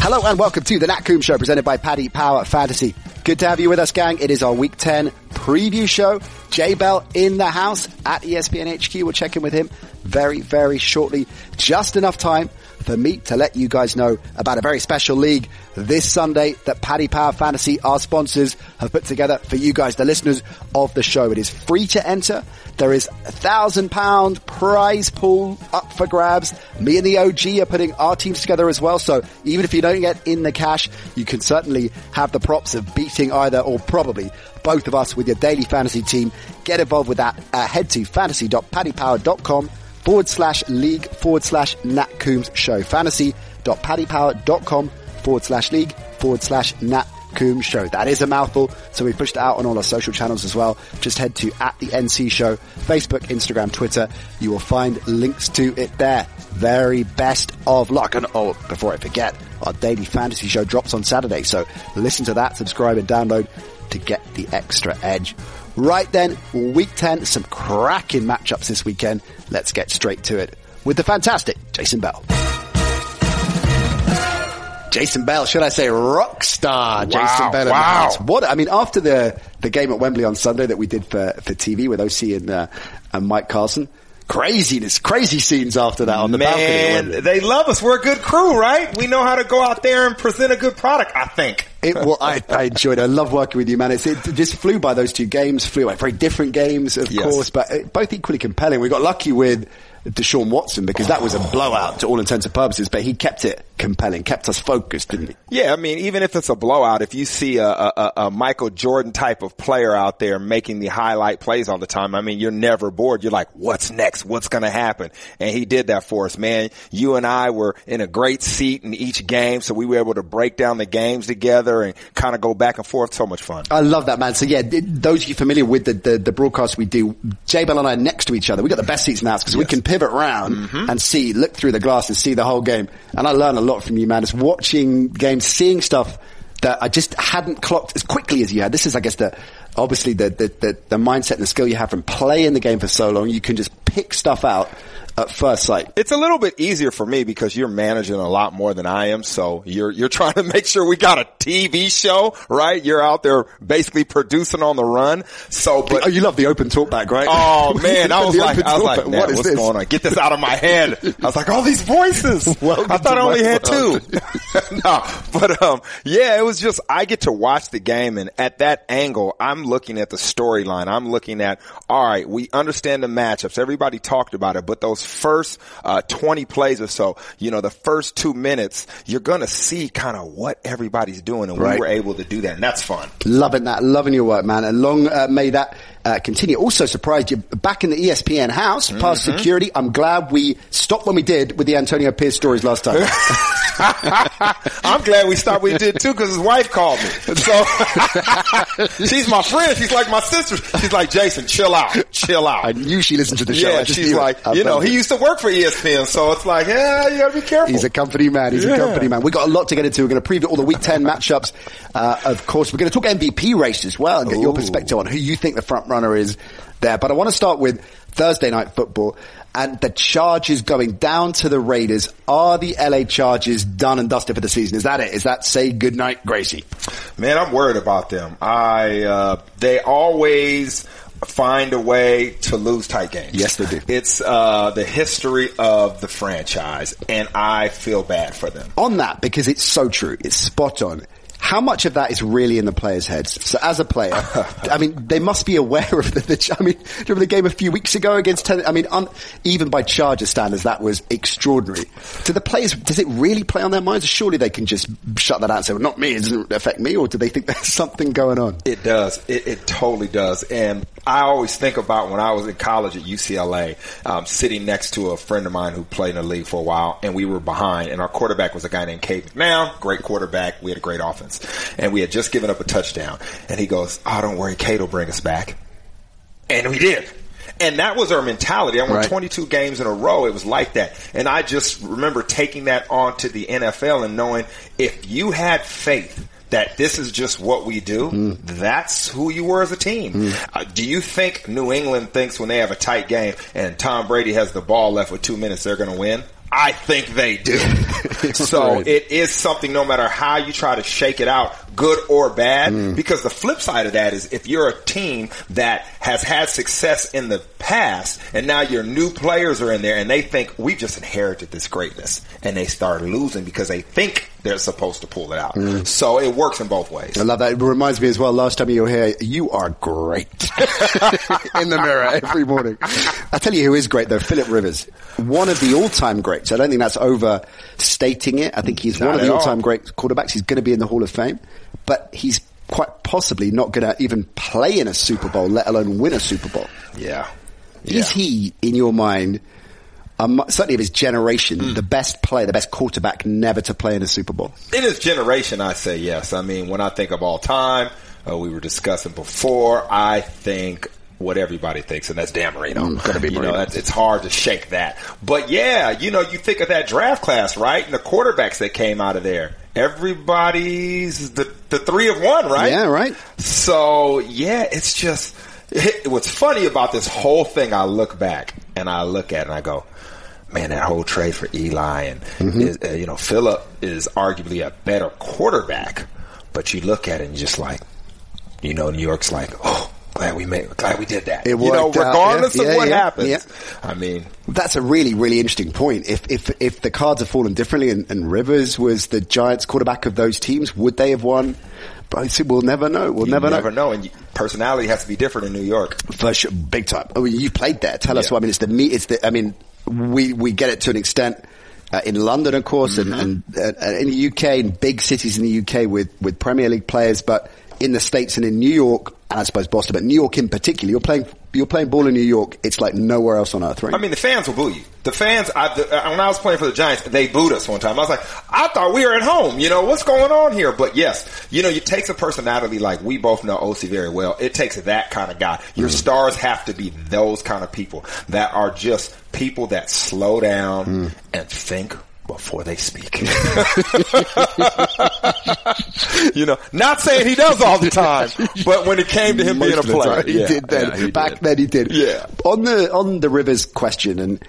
Hello and welcome to the Nat Coombs Show presented by Paddy Power Fantasy. Good to have you with us, gang. It is our Week 10 preview show. J Bell in the house at ESPN HQ. We'll check in with him very, very shortly. Just enough time for me to let you guys know about a very special league this Sunday that Paddy Power Fantasy, our sponsors, have put together for you guys, the listeners of the show. It is free to enter. There is a thousand pound prize pool up for grabs. Me and the OG are putting our teams together as well. So even if you don't get in the cash, you can certainly have the props of beating either or probably both of us with your daily fantasy team. Get involved with that. Uh, head to fantasy.paddypower.com forward slash league forward slash Nat Coombs show. Fantasy.paddypower.com forward slash league forward slash Nat Coombs show. That is a mouthful. So we pushed it out on all our social channels as well. Just head to at the NC show, Facebook, Instagram, Twitter. You will find links to it there. Very best of luck. And oh, before I forget, our daily fantasy show drops on Saturday. So listen to that, subscribe and download to get the extra edge. Right then, week 10, some cracking matchups this weekend. Let's get straight to it with the fantastic Jason Bell. Jason Bell, should I say rock star Jason Bell wow. What, I mean, after the, the game at Wembley on Sunday that we did for, for TV with OC and, uh, and Mike Carlson, craziness, crazy scenes after that on the balcony. Man, Wembley. they love us. We're a good crew, right? We know how to go out there and present a good product, I think. It, well, I, I enjoyed it. I love working with you, man. It's, it just flew by those two games, flew by very different games, of Yes. course, but uh, both equally compelling. We got lucky with Deshaun Watson because that was a blowout to all intents and purposes, but he kept it compelling, kept us focused, didn't he? Yeah, I mean, even if it's a blowout, if you see a, a, a- Michael Jordan type of player out there making the highlight plays all the time, I mean, you're never bored. You're like, what's next? What's going to happen? And he did that for us, man. You and I were in a great seat in each game, so we were able to break down the games together and kind of go back and forth. So much fun. I love that, man. So yeah, those of you familiar with the, the, the broadcast we do, Jay Bell and I are next to each other. We got the best seats in the house because we can pivot around Mm-hmm. and see, look through the glass and see the whole game. And I learn a lot from you, man. It's watching games, seeing stuff that I just hadn't clocked as quickly as you had. This is, I guess, the, obviously the, the, the, the mindset and the skill you have from playing the game for so long. You can just pick stuff out at first sight. It's a little bit easier for me because you're managing a lot more than I am. So you're, you're trying to make sure we got a TV show, right? You're out there basically producing on the run. So, but oh, you love the open talkback, right? Oh man, I was like, I was like, what is what's this? going on? Get this out of my head. I was like, all these voices. Welcome I thought I only had two. no, but um, yeah, it was just I get to watch the game, and at that angle, I'm looking at the storyline. I'm looking at all right, we understand the matchups. Everybody talked about it, but those first uh, 20 plays or so, you know, the first two minutes, you're gonna see kind of what everybody's doing, and Right. we were able to do that, and that's fun. Loving that, loving your work, man. And long uh, may that uh, continue. Also surprised you're back in the ESPN house, past Mm-hmm. security. I'm glad we stopped when we did with the Antonio Pierce stories last time. I'm glad we stopped. When we did too because his wife called me. So she's my friend. She's like my sister. She's like Jason, chill out, chill out. I knew she listened to the show. Yeah, she's it. like, you know, he used to work for ESPN, so it's like, yeah, you gotta be careful. He's a company man. He's a company man. We got a lot to get into. We're going to preview all the Week 10 matchups. Uh, of course, we're going to talk MVP race as well and get your perspective on who you think the front runner is there. But I want to start with Thursday night football and the Chargers going down to the Raiders. Are the LA Chargers done and dusted for the season? Is that it? Is that say goodnight, Gracie? Man, I'm worried about them. I uh, they always find a way to lose tight games. Yes, they do. It's uh, the history of the franchise, and I feel bad for them. on that because it's so true. It's spot on. How much of that is really in the players' heads? So as a player, I mean, they must be aware of the, the I mean, remember the game a few weeks ago against ten, I mean, un, even by Charger standards, that was extraordinary. Do the players, does it really play on their minds? Surely they can just shut that out and say, well, not me, it doesn't affect me, or do they think there's something going on? It does. It, it totally does. And I always think about when I was in college at UCLA, um, sitting next to a friend of mine who played in the league for a while, and we were behind, and our quarterback was a guy named Cade McNown, great quarterback. We had a great offense. And we had just given up a touchdown. And he goes, oh, don't worry, Cade will bring us back. And we did. And that was our mentality. I won Right. 22 games in a row. It was like that. And I just remember taking that on to the NFL and knowing if you had faith that this is just what we do, hmm. that's who you were as a team. Hmm. Uh, do you think New England thinks when they have a tight game and Tom Brady has the ball left with two minutes, they're going to win? I think they do. so Right. it is something no matter how you try to shake it out, good or bad, mm. because the flip side of that is if you're a team that has had success in the past and now your new players are in there and they think we've just inherited this greatness and they start losing because they think they're supposed to pull it out. Mm. So it works in both ways. I love that. It reminds me as well, last time you were here, you are great. in the mirror every morning. I tell you who is great though, Philip Rivers. One of the all-time greats. I don't think that's overstating it. I think he's one of the all. all-time great quarterbacks. He's going to be in the Hall of Fame, but he's quite possibly not going to even play in a Super Bowl, let alone win a Super Bowl. Yeah. Is he, in your mind, um, certainly of his generation, the best player, the best quarterback never to play in a Super Bowl? In his generation, I say yes. I mean, when I think of all time, uh, we were discussing before, I think what everybody thinks, and that's Dan Marino. Mm, gotta be you Marino. know, that's, it's hard to shake that. But yeah, you know, you think of that draft class, right? And the quarterbacks that came out of there. Everybody's the, the three of one, right? Yeah, right. So yeah, it's just what's funny about this whole thing. I look back and I look at it and I go, man, that whole trade for Eli and Mm-hmm. is, uh, you know Philip is arguably a better quarterback, but you look at it and just like, you know, New York's like, oh. Glad we made, glad we did that. It you know, regardless yeah, of yeah, what yeah, happens. I mean, That's a really, really interesting point. If if if the cards had fallen differently and, and Rivers was the Giants quarterback of those teams, would they have won? See, we'll never know. We'll you never, never know. And personality has to be different in New York. For sure, big time. I mean, you played there. Tell us Yeah. what. I mean, it's the meat. It's the. I mean, we we get it to an extent uh, in London, of course, and, and uh, in the UK, in big cities in the UK with with Premier League players, but in the states and in New York, and I suppose Boston, but New York in particular, you're playing you're playing ball in New York. It's like nowhere else on earth, right? I mean, the fans will boo you. The fans, I, the, uh, when I was playing for the Giants, they booed us one time. I was like, I thought we were at home. You know, what's going on here? But yes, you know, it takes a personality like we both know OC very well. It takes that kind of guy. Your stars have to be those kind of people that are just people that slow down and think before they speak. you know, not saying he does all the time, but when it came to him being a Most of the player, he yeah, did then. yeah, he Back did. then, he did. Yeah. On the on the Rivers question and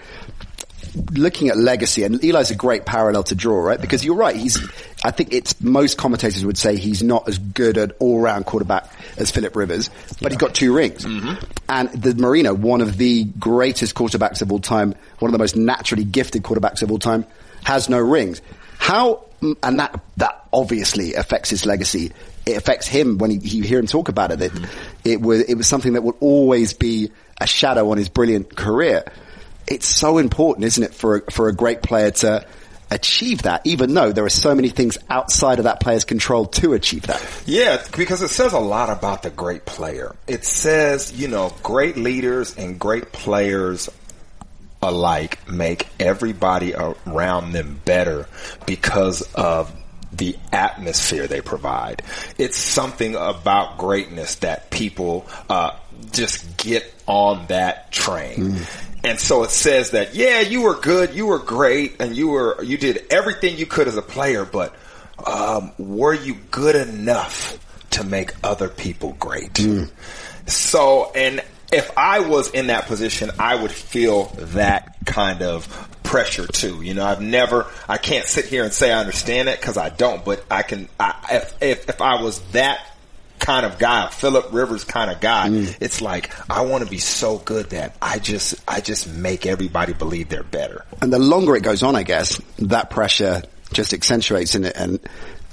looking at legacy, and Eli's a great parallel to draw, right? Because you're right. He's. I think it's most commentators would say he's not as good an all-round quarterback as Philip Rivers, but he's got two rings. Mm-hmm. And the Marino, one of the greatest quarterbacks of all time, one of the most naturally gifted quarterbacks of all time, has no rings. How mm, and that that obviously affects his legacy. It affects him when he, you hear him talk about it. That it was it was something that will always be a shadow on his brilliant career. It's so important, isn't it, for a, for a great player to achieve that, even though there are so many things outside of that player's control to achieve that. Yeah, because it says a lot about the great player. It says, you know, great leaders and great players alike make everybody around them better because of the atmosphere they provide. It's something about greatness that people uh, just get on that train. And so it says that, yeah, you were good, you were great, and you were you did everything you could as a player, but um, were you good enough to make other people great? So, and if I was in that position, I would feel that kind of pressure too. You know, I've never, I can't sit here and say I understand it because I don't, but I can, I, if, if, if I was that kind of guy, Philip Rivers kind of guy, mm. it's like, I want to be so good that I just, I just make everybody believe they're better. And the longer it goes on, I guess, that pressure just accentuates in it. And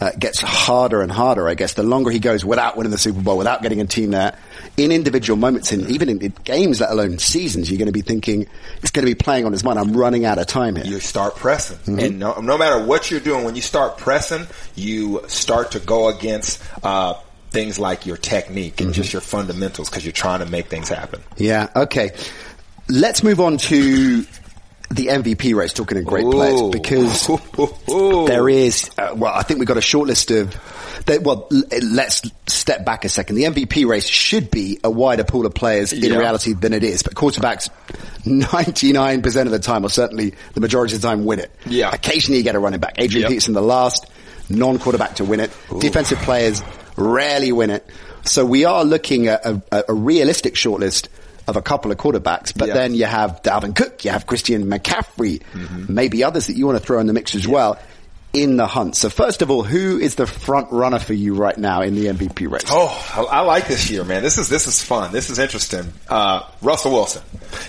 uh, gets harder and harder, I guess, the longer he goes without winning the Super Bowl, without getting a team there. In individual moments, in even in, in games, let alone seasons, you're going to be thinking it's going to be playing on his mind. I'm running out of time here. You start pressing, mm-hmm. and no, no, matter what you're doing, when you start pressing, you start to go against. Uh, things like your technique and mm-hmm. just your fundamentals because you're trying to make things happen. Yeah. Okay. Let's move on to the MVP race, talking of great Ooh. players, because there is, uh, well, I think we've got a short list of, that, well, l- let's step back a second. The MVP race should be a wider pool of players in yeah. reality than it is, but quarterbacks 99% of the time, or certainly the majority of the time, win it. Yeah. Occasionally you get a running back. Adrian yep. Peterson, the last non-quarterback to win it. Ooh. Defensive players rarely win it. So we are looking at a, a realistic shortlist of a couple of quarterbacks, but yeah. then you have Dalvin Cook, you have Christian McCaffrey, mm-hmm. maybe others that you want to throw in the mix as yeah. well in the hunt. So first of all, who is the front runner for you right now in the MVP race? Oh, I, I like this year, man. This is this is fun. This is interesting. Uh, Russell Wilson,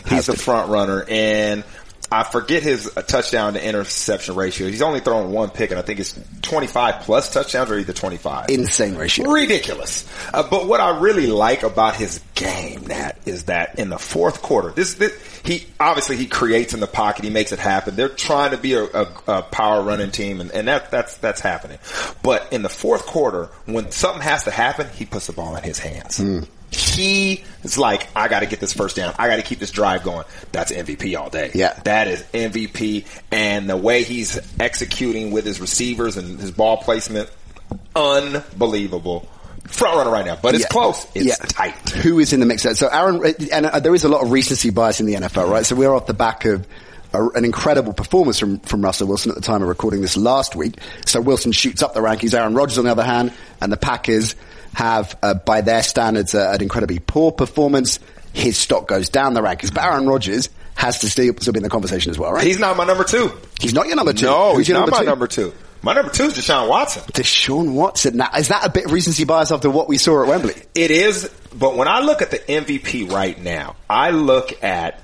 he's the front runner, and I forget his touchdown to interception ratio. He's only thrown one pick, and I think it's 25 plus touchdowns or either 25. Insane ratio. Ridiculous. Uh, but what I really like about his game, is that in the fourth quarter, this, this, he obviously he creates in the pocket, he makes it happen. They're trying to be a, a, a power running team, and, and that that's that's happening. But in the fourth quarter, when something has to happen, he puts the ball in his hands. Mm he is like, I got to get this first down. I got to keep this drive going. That's MVP all day. Yeah. That is MVP. And the way he's executing with his receivers and his ball placement, unbelievable. Front runner right now, but it's yeah. close. It's yeah. tight. Who is in the mix? So Aaron, and uh, there is a lot of recency bias in the NFL, right? So we're off the back of a, an incredible performance from, from Russell Wilson at the time of recording this last week. So Wilson shoots up the rankings. Aaron Rodgers, on the other hand, and the Packers have, uh, by their standards, uh, an incredibly poor performance. His stock goes down the rankings. But Aaron Rodgers has to still, still be in the conversation as well, right? He's not my number two. He's not your number two. No, Who's he's not my two? number two. My number two is Deshaun Watson. Deshaun Watson. Now, is that a bit of recency bias after what we saw at Wembley? It is, but when I look at the MVP right now, I look at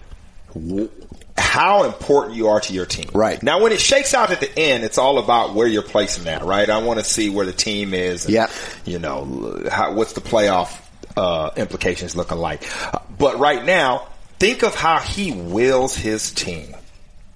how important you are to your team. Right. Now, when it shakes out at the end, it's all about where you're placing that, right? I want to see where the team is. Yeah. You know, how, what's the playoff, uh, implications looking like. But right now, think of how he wills his team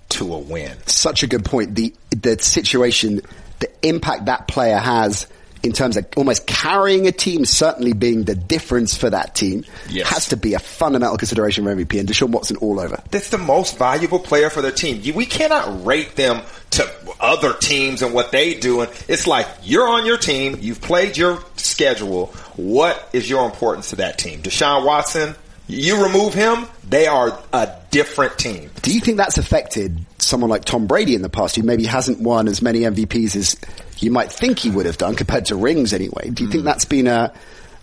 to a win. Such a good point. The, the situation, the impact that player has in terms of almost carrying a team, certainly being the difference for that team, yes. has to be a fundamental consideration for MVP. And Deshaun Watson all over. That's the most valuable player for their team. We cannot rate them to other teams and what they do. And it's like you're on your team, you've played your schedule. What is your importance to that team? Deshaun Watson, you remove him, they are a different team. Do you think that's affected someone like Tom Brady in the past, who maybe hasn't won as many MVPs as you might think he would have done compared to rings anyway? Do you mm. think hmm. that's been a,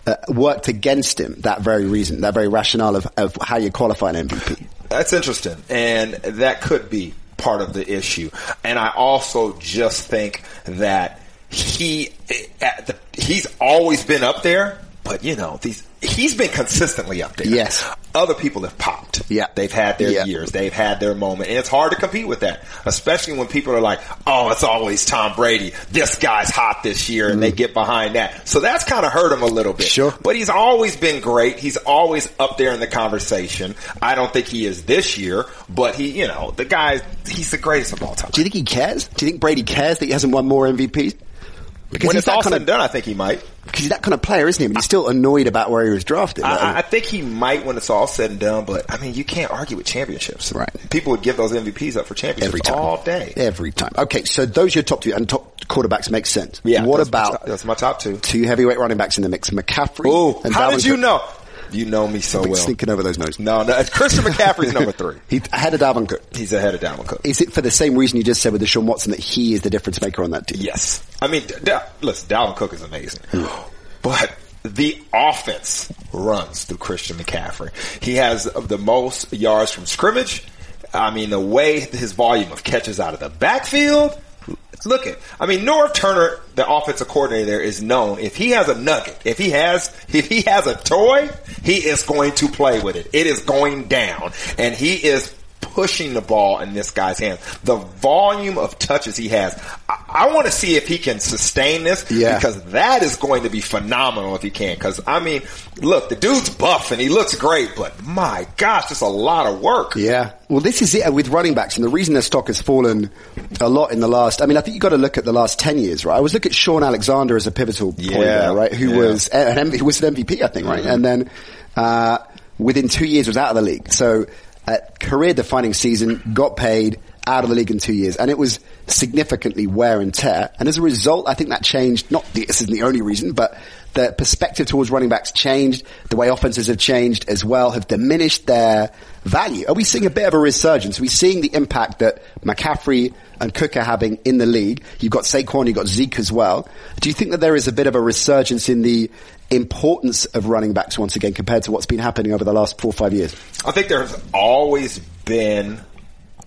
a, worked against him? That very reason, that very rationale of, of how you qualify an MVP. That's interesting, and that could be part of the issue. And I also just think that he, the, he's always been up there, but you know these he's been consistently up there. Yes. Other people have popped. Yeah. They've had their yeah. years. They've had their moment. And it's hard to compete with that, especially when people are like, oh, it's always Tom Brady. This guy's hot this year and mm. they get behind that. So that's kind of hurt him a little bit. Sure. But he's always been great. He's always up there in the conversation. I don't think he is this year, but he, you know, the guy, he's the greatest of all time. Do you think he cares? Do you think Brady cares that he hasn't won more MVPs? Because when it's all said and done, I think he might. Because he's that kind of player, isn't he? But he's still annoyed about where he was drafted. I, I, think he might when it's all said and done. But I mean, you can't argue with championships. Right. People would give those MVPs up for championships every time, all day, every time. Okay, so those are your top two, and top quarterbacks make sense. Yeah. What that's about my top, that's my top two? Two heavyweight running backs in the mix: McCaffrey. Oh, how Dalvin did you know? You know me so well. Sneaking over those notes. No, no. Christian McCaffrey's number three. He's ahead of Dalvin Cook. He's ahead of Dalvin Cook. Is it for the same reason you just said with the Deshaun Watson that he is the difference maker on that team? Yes. I mean, da- listen, Dalvin Cook is amazing. Hmm. but the offense runs through Christian McCaffrey. He has the most yards from scrimmage. I mean, the way his volume of catches out of the backfield look at. I mean, Norv Turner, the offensive coordinator there, is known. If he has a nugget, if he has, if he has a toy, he is going to play with it. It is going down, and he is pushing the ball in this guy's hands. The volume of touches he has, I, I want to see if he can sustain this Yeah. because that is going to be phenomenal if he can. Cause I mean, look, the dude's buff and he looks great, but my gosh, it's a lot of work. Yeah. Well, this is it with running backs, and the reason their stock has fallen a lot in the last. I mean, I think you've got to look at the last ten years, right? I was looking at Shaun Alexander as a pivotal point there, right? Who yeah. was an MVP, who was an MVP, I think, right? And then uh, within two years was out of the league. So, uh, career-defining season, got paid, out of the league in two years, and it was significantly wear and tear. And as a result, I think that changed. Not the, this isn't the only reason, but the perspective towards running backs changed. The way offenses have changed as well, have diminished their value. Are we seeing a bit of a resurgence? Are we seeing the impact that McCaffrey and Cook are having in the league? You've got Saquon, you've got Zeke as well. Do you think that there is a bit of a resurgence in the importance of running backs once again compared to what's been happening over the last four or five years? I think there's always been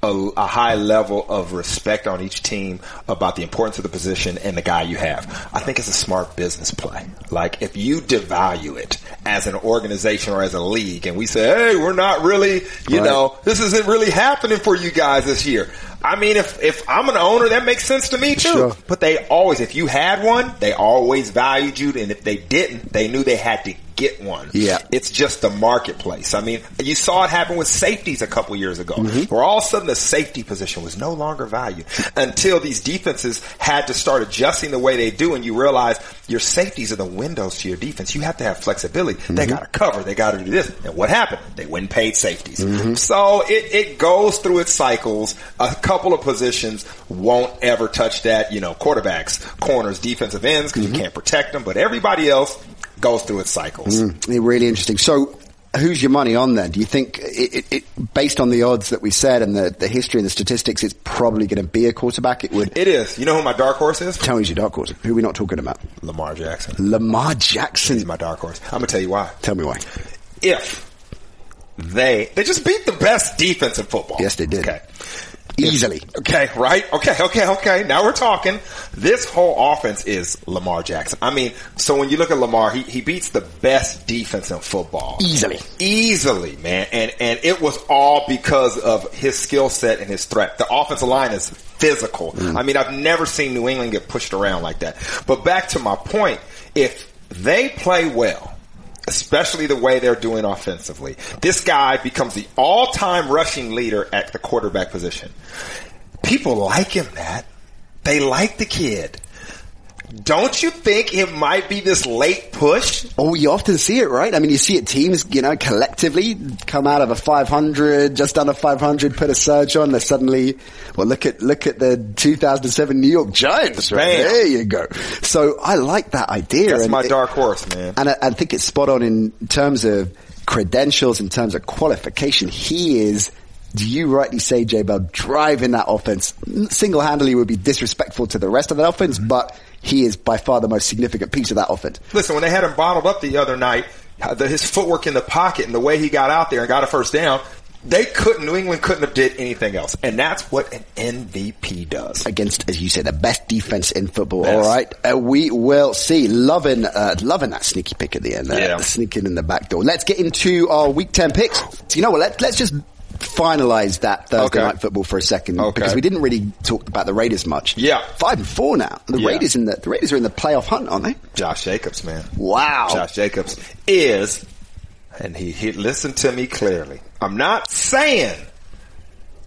a, a high level of respect on each team about the importance of the position and the guy you have. I think it's a smart business play. Like if you devalue it as an organization or as a league and we say, hey, we're not really, you Right. know, this isn't really happening for you guys this year. I mean, if, if I'm an owner, that makes sense to me too. Sure. But they always, if you had one, they always valued you. And if they didn't, they knew they had to get one. Yeah. It's just the marketplace. I mean, you saw it happen with safeties a couple years ago, Mm-hmm. where all of a sudden the safety position was no longer valued until these defenses had to start adjusting the way they do, and you realize your safeties are the windows to your defense. You have to have flexibility. They Mm-hmm. got to cover. They got to do this. And what happened? They went and paid safeties. Mm-hmm. So it, it goes through its cycles. A couple of positions won't ever touch that. You know, quarterbacks, corners, defensive ends, because Mm-hmm. you can't protect them. But everybody else goes through its cycles. Mm, really interesting. So, who's your money on then? Do you think, it, it, it, based on the odds that we said and the, the history and the statistics, it's probably going to be a quarterback? It would. It is. You know who my dark horse is? Tell me who's your dark horse. Who are we not talking about? Lamar Jackson. Lamar Jackson. He's my dark horse. I'm gonna tell you why. Tell me why. If they they just beat the best defense in football. Yes, they did. Okay. Easily. Okay, right? Okay, okay, okay. Now we're talking. This whole offense is Lamar Jackson. I mean, so when you look at Lamar, he, he beats the best defense in football. Easily. Easily, man. And, and it was all because of his skill set and his threat. The offensive line is physical. Mm. I mean, I've never seen New England get pushed around like that. But back to my point, if they play well, especially the way they're doing offensively. This guy becomes the all-time rushing leader at the quarterback position. People like him, Matt. They like the kid. Don't you think it might be this late push? Oh, you often see it, right? I mean, you see it teams, you know, collectively come out of a 500, just under 500, put a surge on. They're suddenly, well, look at, look at the 2007 New York Giants. Right? Bam. There you go. So I like that idea. That's and my it- dark horse, man. And I, I think it's spot on in terms of credentials, in terms of qualification. He is, you rightly say, J Bell, driving that offense single handedly would be disrespectful to the rest of that offense, but he is by far the most significant piece of that offense. Listen, when they had him bottled up the other night, uh, the, his footwork in the pocket and the way he got out there and got a first down, they couldn't, New England couldn't have did anything else. And that's what an MVP does. Against, as you say, the best defense in football. Best. All right, uh, we will see. Loving, uh, loving that sneaky pick at the end. There, Yeah. sneaking in the back door. Let's get into our week ten picks. So you know what? Let, let's just finalize that Thursday Okay. night football for a second Okay. because we didn't really talk about the Raiders much. Yeah. five and four now. The Yeah. Raiders in the the Raiders are in the playoff hunt, aren't they? Josh Jacobs, man. Wow. Josh Jacobs is, and he, he listen to me clearly. I'm not saying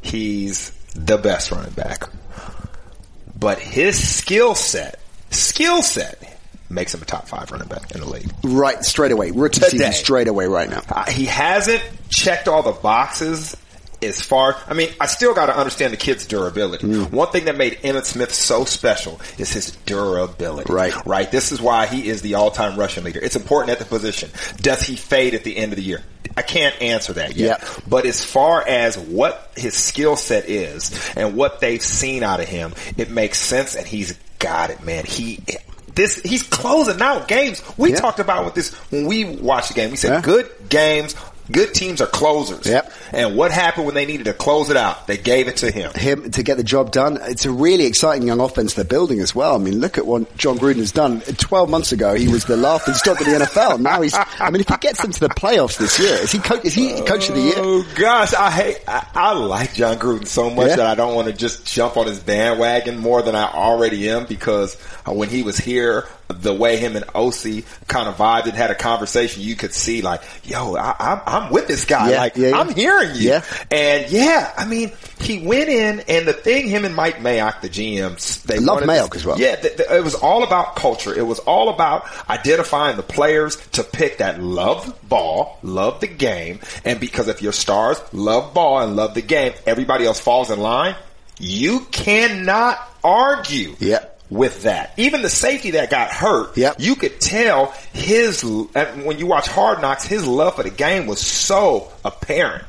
he's the best running back, but his skill set, skill set makes him a top five running back in the league. Right, straight away. Rookie Today. season straight away right now. Uh, he hasn't checked all the boxes as far. I mean, I still got to understand the kid's durability. Mm. One thing that made Emmitt Smith so special is his durability. Right. right. This is why he is the all-time rushing leader. It's important at the position. Does he fade at the end of the year? I can't answer that yet. Yep. But as far as what his skill set is and what they've seen out of him, it makes sense, and he's got it, man. He. This he's closing out games. We Yeah. talked about with this when we watched the game. We said Yeah. good games Good teams are closers. Yep. And what happened when they needed to close it out? They gave it to him. him to get the job done. It's a really exciting young offense they're building as well. I mean, look at what Jon Gruden has done. 12 months ago, he was the laughing stock of the NFL. Now he's, I mean, if he gets them to the playoffs this year, is he, co- is he coach of the year? Oh gosh, I hate. I, I like Jon Gruden so much Yeah. that I don't want to just jump on his bandwagon more than I already am because when he was here, the way him and OC kind of vibed and had a conversation, you could see like, yo, I, I'm, I'm with this guy. Yeah, like, yeah. I'm hearing you. Yeah. And yeah, I mean, he went in and the thing, him and Mike Mayock, the GMs, they Love Mayock as well. Yeah, th- th- it was all about culture. It was all about identifying the players to pick that love ball, love the game, and because if your stars love ball and love the game, everybody else falls in line. You cannot argue Yeah. With that. Even the safety that got hurt, Yep. you could tell his, uh, when you watch Hard Knocks, his love for the game was so apparent.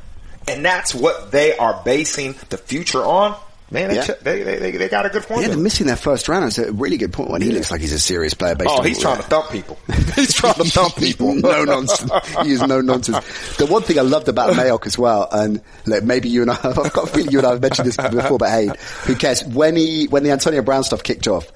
And that's what they are basing the future on. Man, they, Yeah. ch- they, they, they, got a good Yeah, they're missing their first round. It's a really good point when he looks like he's a serious player. Based Oh, he's trying to thump people. he's trying to thump people. no nonsense. He is no nonsense. The one thing I loved about Mayock as well, and like, maybe you and I, I've got a feeling you and I have mentioned this before, but hey, who cares? When he, when the Antonio Brown stuff kicked off,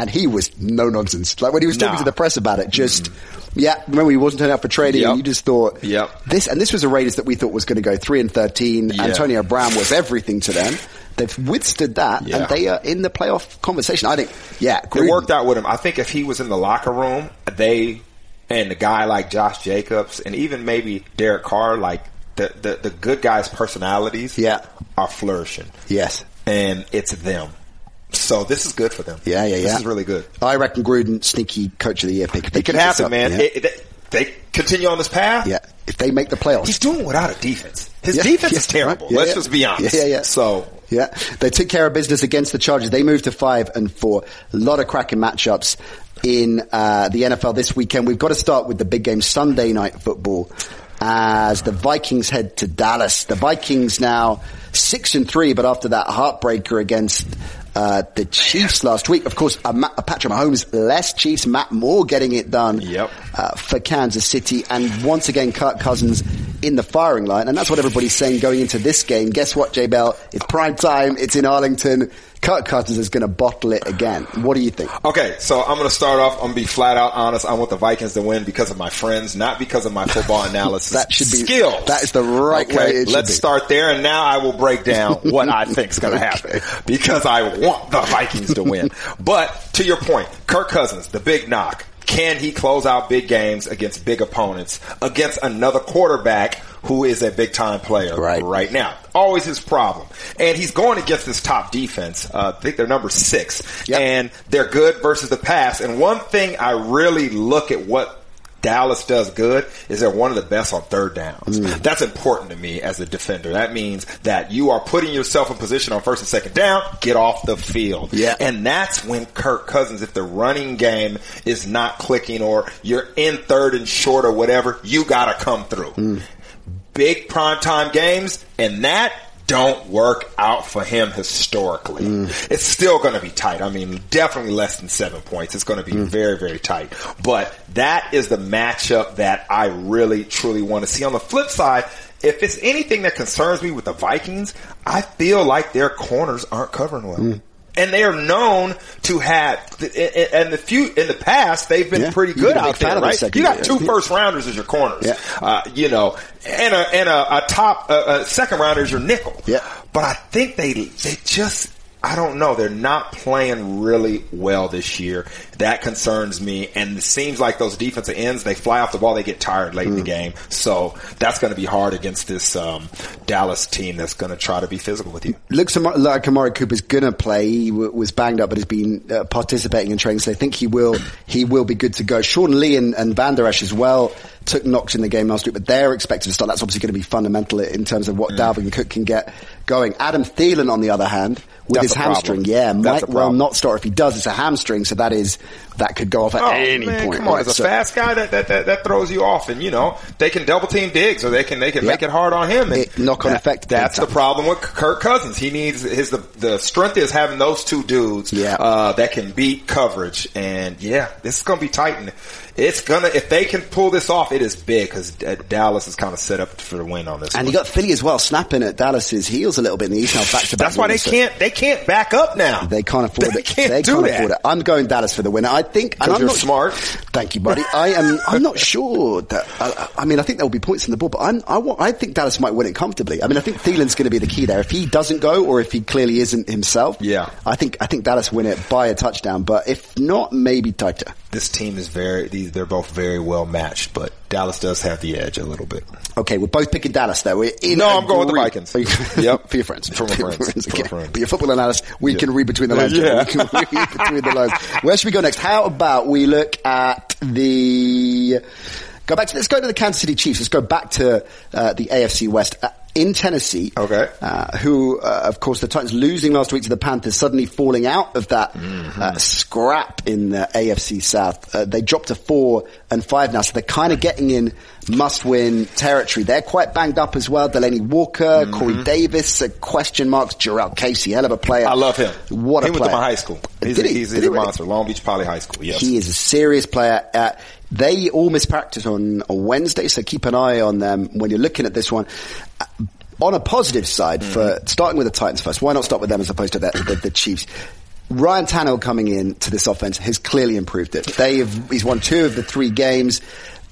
and he was no nonsense. Like when he was talking Nah. to the press about it, just, yeah, remember he wasn't turning up for trading Yep. and you just thought, Yep. this, and this was a Raiders that we thought was going to go 3 and 13. Yeah. Antonio Brown was everything to them. They've withstood that Yeah. and they are in the playoff conversation. I think, yeah, It worked out with him. I think if he was in the locker room, they and the guy like Josh Jacobs and even maybe Derek Carr, like the the, the good guys' personalities, Yeah. are flourishing, Yes. and it's them. So this is good for them. Yeah, yeah, yeah. This is really good. I reckon Gruden sneaky coach of the year pick. It could happen, up, man. It- it- they continue on this path. yeah. If they make the playoffs. He's doing without a defense. His Yeah, defense yeah, is terrible. right. Yeah, Let's just be honest. Yeah, yeah. So yeah, they took care of business against the Chargers. They moved to five and four. A lot of cracking matchups in uh, the NFL this weekend. We've got to start with the big game Sunday night football as the Vikings head to Dallas. The Vikings now six and three, but after that heartbreaker against uh, the Chiefs last week, of course, uh, Ma- uh, Patrick Mahomes less Chiefs, Matt Moore getting it done Yep. uh, for Kansas City, and once again Kirk Cousins in the firing line, and that's what everybody's saying going into this game. Guess what, J Bell? It's prime time. It's in Arlington. Kirk Cousins is going to bottle it again. What do you think? Okay, so I'm going to start off. I'm going to be flat out honest. I want the Vikings to win because of my friends, not because of my football analysis. That should be- skills. that is the right way it should let's start there, and now I will break down what I think is going to happen because I want the Vikings to win. But to your point, Kirk Cousins, the big knock. Can he close out big games against big opponents against another quarterback who is a big time player Right. right now? Always his problem. And he's going against this top defense. Uh, I think they're number six. Yep. And they're good versus the pass. And one thing I really look at what Dallas does good is they're one of the best on third downs. Mm. That's important to me as a defender. That means that you are putting yourself in position on first and second down, get off the field. Yeah. And that's when Kirk Cousins, if the running game is not clicking or you're in third and short or whatever, you gotta come through. Mm. Big primetime games and that don't work out for him historically. Mm. It's still going to be tight. I mean, definitely less than seven points. It's going to be Mm. very, very tight. But that is the matchup that I really, truly want to see. On the flip side, if it's anything that concerns me with the Vikings, I feel like their corners aren't covering well. Mm. And they are known to have, and the few in the past they've been Yeah. pretty good out there, right? You got two first rounders as your corners, Yeah. uh, you know, and a and a, a top uh, a second rounder is your nickel. Yeah. But I think they they just I don't know they're not playing really well this year. That concerns me, and it seems like those defensive ends they fly off the ball, they get tired late in Mm. the game. So that's going to be hard against this um, Dallas team that's going to try to be physical with you. Looks like Amari Cooper's gonna play. He w- was banged up, but has been uh, participating in training, so I think he will. He will be good to go. Sean Lee and, and Vander Esch as well took knocks in the game last week, but they're expected to start. That's obviously going to be fundamental in terms of what Mm. Dalvin Cook can get going. Adam Thielen, on the other hand, with That's his a problem. hamstring, yeah, That's might well not start. If he does, it's a hamstring, so that is that could go off at Oh, any man, point. come on! right? As a So- fast guy, that, that that that throws you off, and you know they can double team Diggs, or they can they can Yep. make it hard on him. And It- knock-on that- effect That's the problem with Kirk Cousins. He needs his the the strength is having those two dudes Yeah. uh, that can beat coverage, and yeah, this is going to be tight. And it's gonna if they can pull this off, it is big because Dallas is kind of set up for the win on this. And one. you got Philly as well, snapping at Dallas's heels a little bit in the East now, back to back. That's why they so can't they can't back up now. They can't afford They it. can't they do can't that. afford it. I'm going Dallas for the winner. I think. And I'm you're not smart. Thank you, buddy. I am. I'm not sure that. I, I mean, I think there will be points in the ball, but I'm, I, want, I think Dallas might win it comfortably. I mean, I think Thielen's going to be the key there. If he doesn't go, or if he clearly isn't himself, Yeah. I think I think Dallas win it by a touchdown. But if not, maybe tighter. This team is very they're both very well matched, but Dallas does have the edge a little bit. Okay, we're both picking Dallas though. We're in No, I'm going with the Vikings. For, your- Yep. for your friends. For my your friends. For okay. friends. But your football analysis, we can read between the lines. Yeah. We can read between the lines. Where should we go next? How about we look at the, go back to, let's go to the Kansas City Chiefs. Let's go back to uh, the AFC West. Uh, in Tennessee, Okay. uh, who, uh, of course, the Titans losing last week to the Panthers, suddenly falling out of that Mm-hmm. uh, scrap in the AFC South. Uh, they dropped to four and five now, so they're kind of getting in must-win territory. They're quite banged up as well. Delanie Walker, Corey Davis, uh, question marks. Jurrell Casey, hell of a player. Mm-hmm. I love him. What he a went player! to my high school. He's, Did a, he? he's, he's he a really? monster. Long Beach Poly High School. Yes. He is a serious player. Uh, they all missed practice on, on Wednesday, so keep an eye on them when you're looking at this one. On a positive side, for Mm-hmm. starting with the Titans first, why not start with them as opposed to the, the, the Chiefs? Ryan Tannehill coming in to this offense has clearly improved it. They have, he's won two of the three games.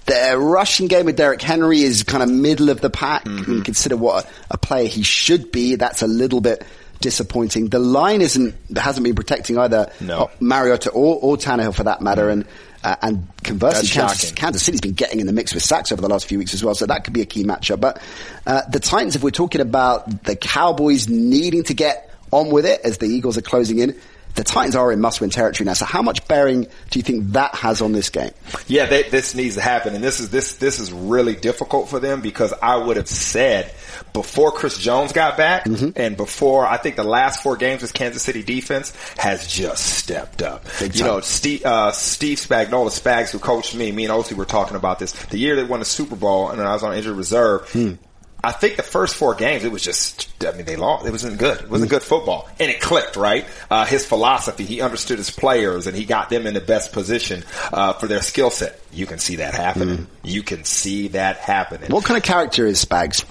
Their rushing game with Derrick Henry is kind of middle of the pack. Mm-hmm. When you consider what a, a player he should be, that's a little bit disappointing. The line isn't hasn't been protecting either No. Mariota or, or Tannehill for that matter, and uh, and conversely, Kansas. Kansas City's been getting in the mix with sacks over the last few weeks as well, so that could be a key matchup. But uh, the Titans, if we're talking about the Cowboys needing to get on with it as the Eagles are closing in, the Titans are in must-win territory now. So how much bearing do you think that has on this game? Yeah, they, this needs to happen, and this is this this is really difficult for them because I would have said before Chris Jones got back, Mm-hmm. and before I think the last four games, this Kansas City defense has just stepped up. You know, Steve, uh, Steve Spagnuolo, Spags, who coached me, me and Osi were talking about this. The year they won the Super Bowl, and I was on injured reserve. Hmm. I think the first four games, it was just, I mean, they lost. It wasn't good. It Hmm. wasn't good football. And it clicked, right? Uh, his philosophy, he understood his players and he got them in the best position, uh, for their skill set. You can see that happening. You can see that happening. Hmm. What kind of character is Spags?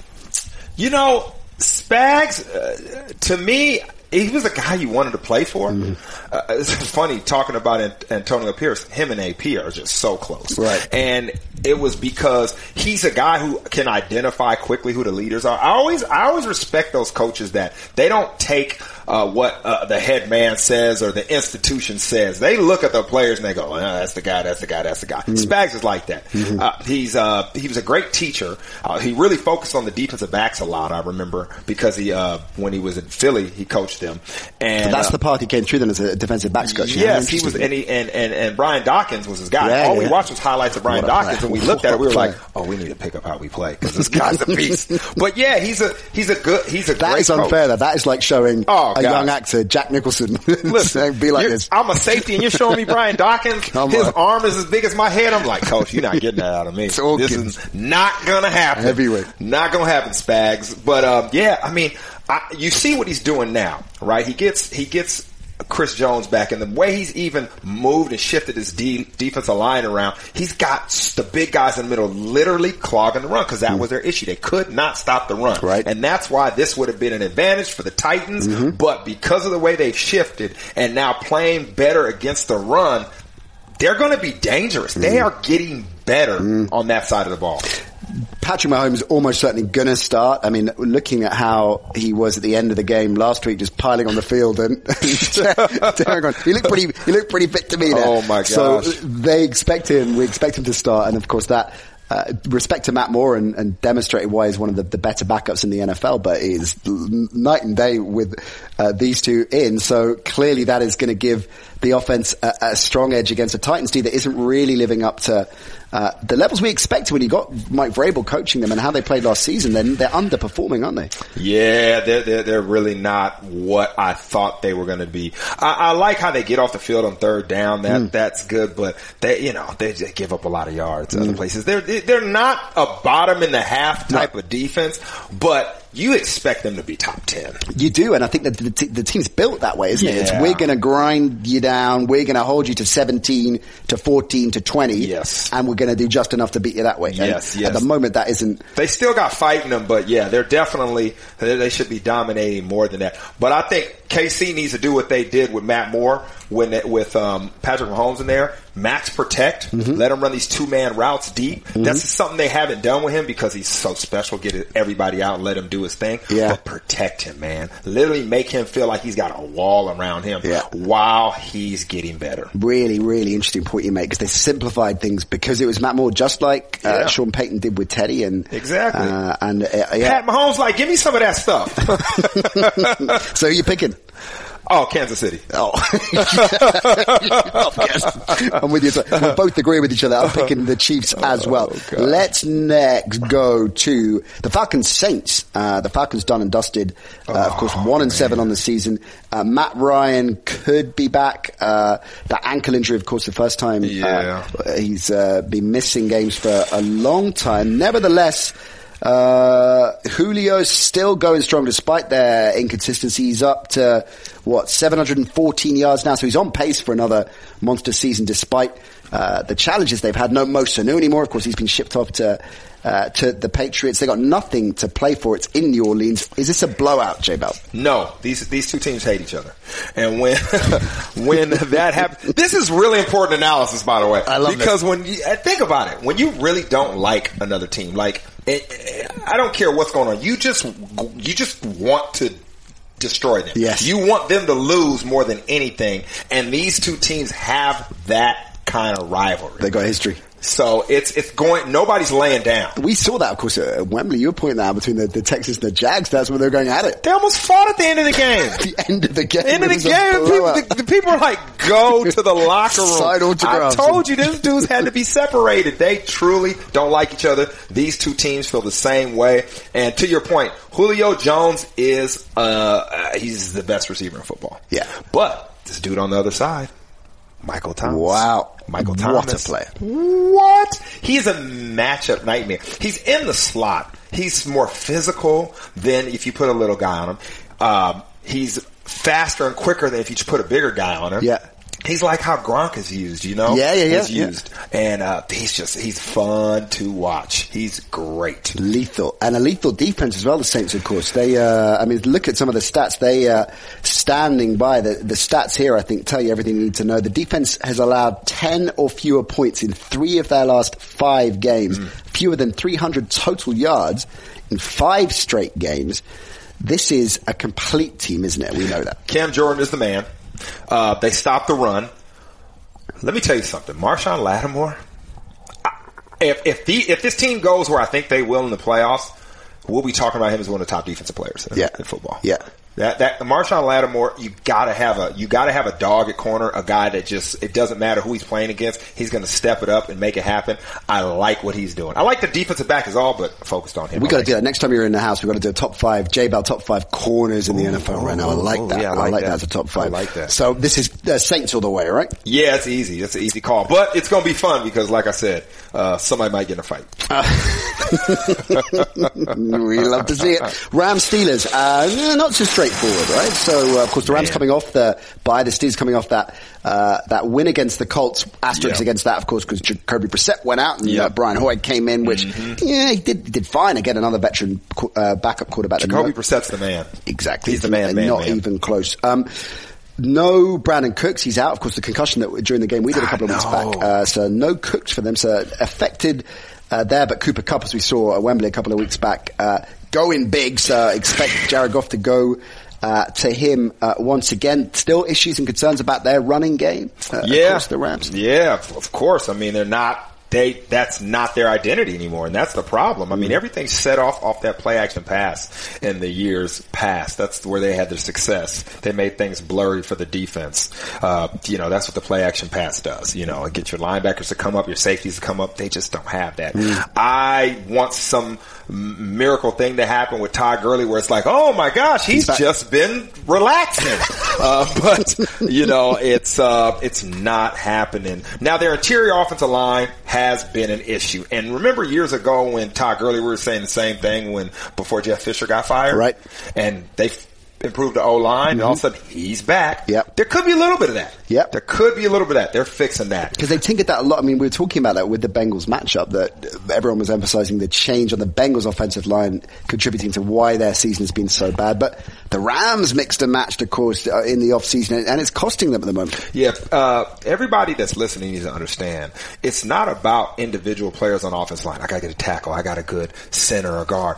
You know, Spags, uh, to me, he was a guy you wanted to play for. Uh, it's funny talking about Ant- Antonio Pierce. Him and AP are just so close, Right. And it was because he's a guy who can identify quickly who the leaders are. I always, I always respect those coaches that they don't take uh, what uh, the head man says or the institution says. They look at the players and they go, oh, "That's the guy. That's the guy. That's the guy." Spags is like that. Uh, he's uh, he was a great teacher. Uh, he really focused on the defensive backs a lot. I remember because he uh, when he was in Philly, he coached them. And That's uh, the part he came through then as a defensive backs coach. Yeah, Yes, he was, and, he, and and and Brian Dawkins was his guy. Yeah, All we watched was highlights of Brian Dawkins, and we looked at it. We were like, "Oh, we need to pick up how we play because this guy's a beast." but yeah, he's a he's a good he's a That is unfair. That that is like showing Oh, a God. young actor, Jack Nicholson, Listen, "Be like this." I'm a safety, and you're showing me Brian Dawkins. Come His on. arm is as big as my head. I'm like, Coach, you're not getting that out of me. This is not gonna happen. Heavyweight. Not gonna happen, Spags. But um, yeah, I mean, I, you see what he's doing now, right? He gets he gets. Chris Jones back and the way he's even moved and shifted his D, defensive line around, he's got the big guys in the middle literally clogging the run because that was their issue. They could not stop the run. Right. And that's why this would have been an advantage for the Titans. Mm-hmm. But because of the way they've shifted and now playing better against the run, they're going to be dangerous. Mm-hmm. They are getting better on that side of the ball. Patrick Mahomes is almost certainly going to start. I mean, looking at how he was at the end of the game last week, just piling on the field and. He looked pretty. He looked pretty fit to me. There. Oh, my god. So they expect him. We expect him to start, and of course that. Uh, respect to Matt Moore and, and demonstrated why he's one of the, the better backups in the NFL, but it is night and day with uh, these two in. So clearly that is going to give the offense a, a strong edge against a Titans team that isn't really living up to uh, the levels we expected when you got Mike Vrabel coaching them and how they played last season. Then they're underperforming, aren't they? Yeah, they're, they're, they're really not what I thought they were going to be. I, I, like how they get off the field on third down. That mm. that's good, but they you know they, they give up a lot of yards mm. other places. They're they're not a bottom in the half type no. of defense, but you expect them to be top 10. You do, and I think that the, t- the team's built that way, isn't yeah. it? It's we're going to grind you down, we're going to hold you to 17, to 14, to 20. Yes. And we're going to do just enough to beat you that way. Yes, yes. At the moment, that isn't. They still got fighting them, but yeah, they're definitely, they should be dominating more than that. But I think KC needs to do what they did with Matt Moore when it, with um, Patrick Mahomes in there. Max protect, mm-hmm. let him run these two man routes deep. Mm-hmm. That's something they haven't done with him because he's so special. Get everybody out and let him do his thing. Yeah. But protect him, man. Literally make him feel like he's got a wall around him yeah. while he's getting better. Really, really interesting point you make because they simplified things because it was Matt Moore, just like uh, yeah. Sean Payton did with Teddy and exactly. Uh, and uh, yeah. Pat Mahomes, like, give me some of that stuff. so you're picking. Oh, Kansas City. Oh, I'm with you. So we both agree with each other. I'm picking the Chiefs as well. Oh, Let's next go to the Falcons Saints. Uh, the Falcons done and dusted. Uh, oh, of course, oh, one and seven on the season. Uh, Matt Ryan could be back. Uh, that ankle injury, of course, the first time. Uh, yeah. he's uh, been missing games for a long time. Nevertheless. Uh, Julio's still going strong despite their inconsistencies. Up to what 714 yards now, so he's on pace for another monster season despite uh, the challenges they've had. No Mo Sanu anymore. Of course, he's been shipped off to uh, to the Patriots. They got nothing to play for. It's in New Orleans. Is this a blowout, J Bell? No, these these two teams hate each other, and when when that happens, this is really important analysis, by the way. I love because this. when you uh, think about it, when you really don't like another team, like it, I don't care what's going on, you just you just want to destroy them. Yes. You want them to lose more than anything. And these two teams have that kind of rivalry. They got history. So it's it's going. Nobody's laying down. We saw that, of course, at Wembley. You were pointing out between the, the Texans and the Jags. That's where they're going at it. They almost fought at the end of the game. the end of the game. End of the game. People, the, the, people are like, go to the locker room. I told you, these dudes had to be separated. They truly don't like each other. These two teams feel the same way. And to your point, Julio Jones is uh, he's the best receiver in football. Yeah, but this dude on the other side. Michael Thomas. Wow. Michael Thomas. What a play. What? He's a matchup nightmare. He's in the slot. He's more physical than if you put a little guy on him. Um, he's faster and quicker than if you just put a bigger guy on him. Yeah. He's like how Gronk is used, you know? Yeah, yeah, yeah. He's used. Yeah. And, uh, he's just, he's fun to watch. He's great. Lethal. And a lethal defense as well, the Saints, of course. They, uh, I mean, look at some of the stats. They, uh, standing by the, the stats here, I think, tell you everything you need to know. The defense has allowed 10 or fewer points in three of their last five games. Mm. Fewer than 300 total yards in five straight games. This is a complete team, isn't it? We know that. Cam Jordan is the man. Uh, they stopped the run. Let me tell you something. Marshon Lattimore, if, if, the, if this team goes where I think they will in the playoffs, we'll be talking about him as one of the top defensive players in, yeah. in football. Yeah. That that Marshon Lattimore, you gotta have a you gotta have a dog at corner, a guy that just it doesn't matter who he's playing against, he's gonna step it up and make it happen. I like what he's doing. I like the defensive back is all, but focused on him. We got to do that next time you're in the house. We got to do a top five J Bell top five corners in the ooh, NFL right now. I like ooh, that. Yeah, I, like, like that. that as a top five. I like that. So this is uh, Saints all the way, right? Yeah, it's easy. It's an easy call, but it's gonna be fun because, like I said, uh, somebody might get in a fight. Uh, we love to see it. Rams Steelers, uh, not so straightforward, right? So, uh, of course, the Rams coming off the by the Steelers coming off that uh, that win against the Colts. Asterisks Yeah. against that, of course, because Jacoby Brissett went out and Yeah. uh, Brian Hoyer came in, which Mm-hmm. yeah, he did he did fine. Again, another veteran uh, backup quarterback. Jacoby Brissett's the man. Exactly. He's the man, man, Not man. even close. Um, no Brandin Cooks. He's out. Of course, the concussion that during the game we did a couple of weeks back. Uh, so no Cooks for them. So affected uh, there, but Cooper Kupp, as we saw at Wembley a couple of weeks back, uh, going big. So expect Jared Goff to go. Uh, to him uh, once again, still issues and concerns about their running game. Uh, yeah, across the Rams. Yeah, of course. I mean, they're not they that's not their identity anymore, and that's the problem. I mean, Mm. everything's set off off that play action pass in the years past. That's where they had their success. They made things blurry for the defense. Uh, you know, that's what the play action pass does. You know, get your linebackers to come up, your safeties to come up. They just don't have that. Mm. I want some miracle thing to happen with Todd Gurley, where it's like, oh my gosh, he's just been relaxing. uh, but you know, it's uh, it's not happening. Now their interior offensive line has been an issue. And remember years ago when Todd Gurley we were saying the same thing when before Jeff Fisher got fired, Right. And they improved the O line, and all of a sudden he's back. Yep. There could be a little bit of that. Yep. There could be a little bit of that. They're fixing that. Because they tinkered that a lot. I mean, we were talking about that with the Bengals matchup that everyone was emphasizing the change on the Bengals offensive line contributing to why their season has been so bad. But the Rams mixed and matched, of course, uh, in the offseason and it's costing them at the moment. Yeah, uh, everybody that's listening needs to understand it's not about individual players on offense line. I gotta get a tackle. I got a good center or guard.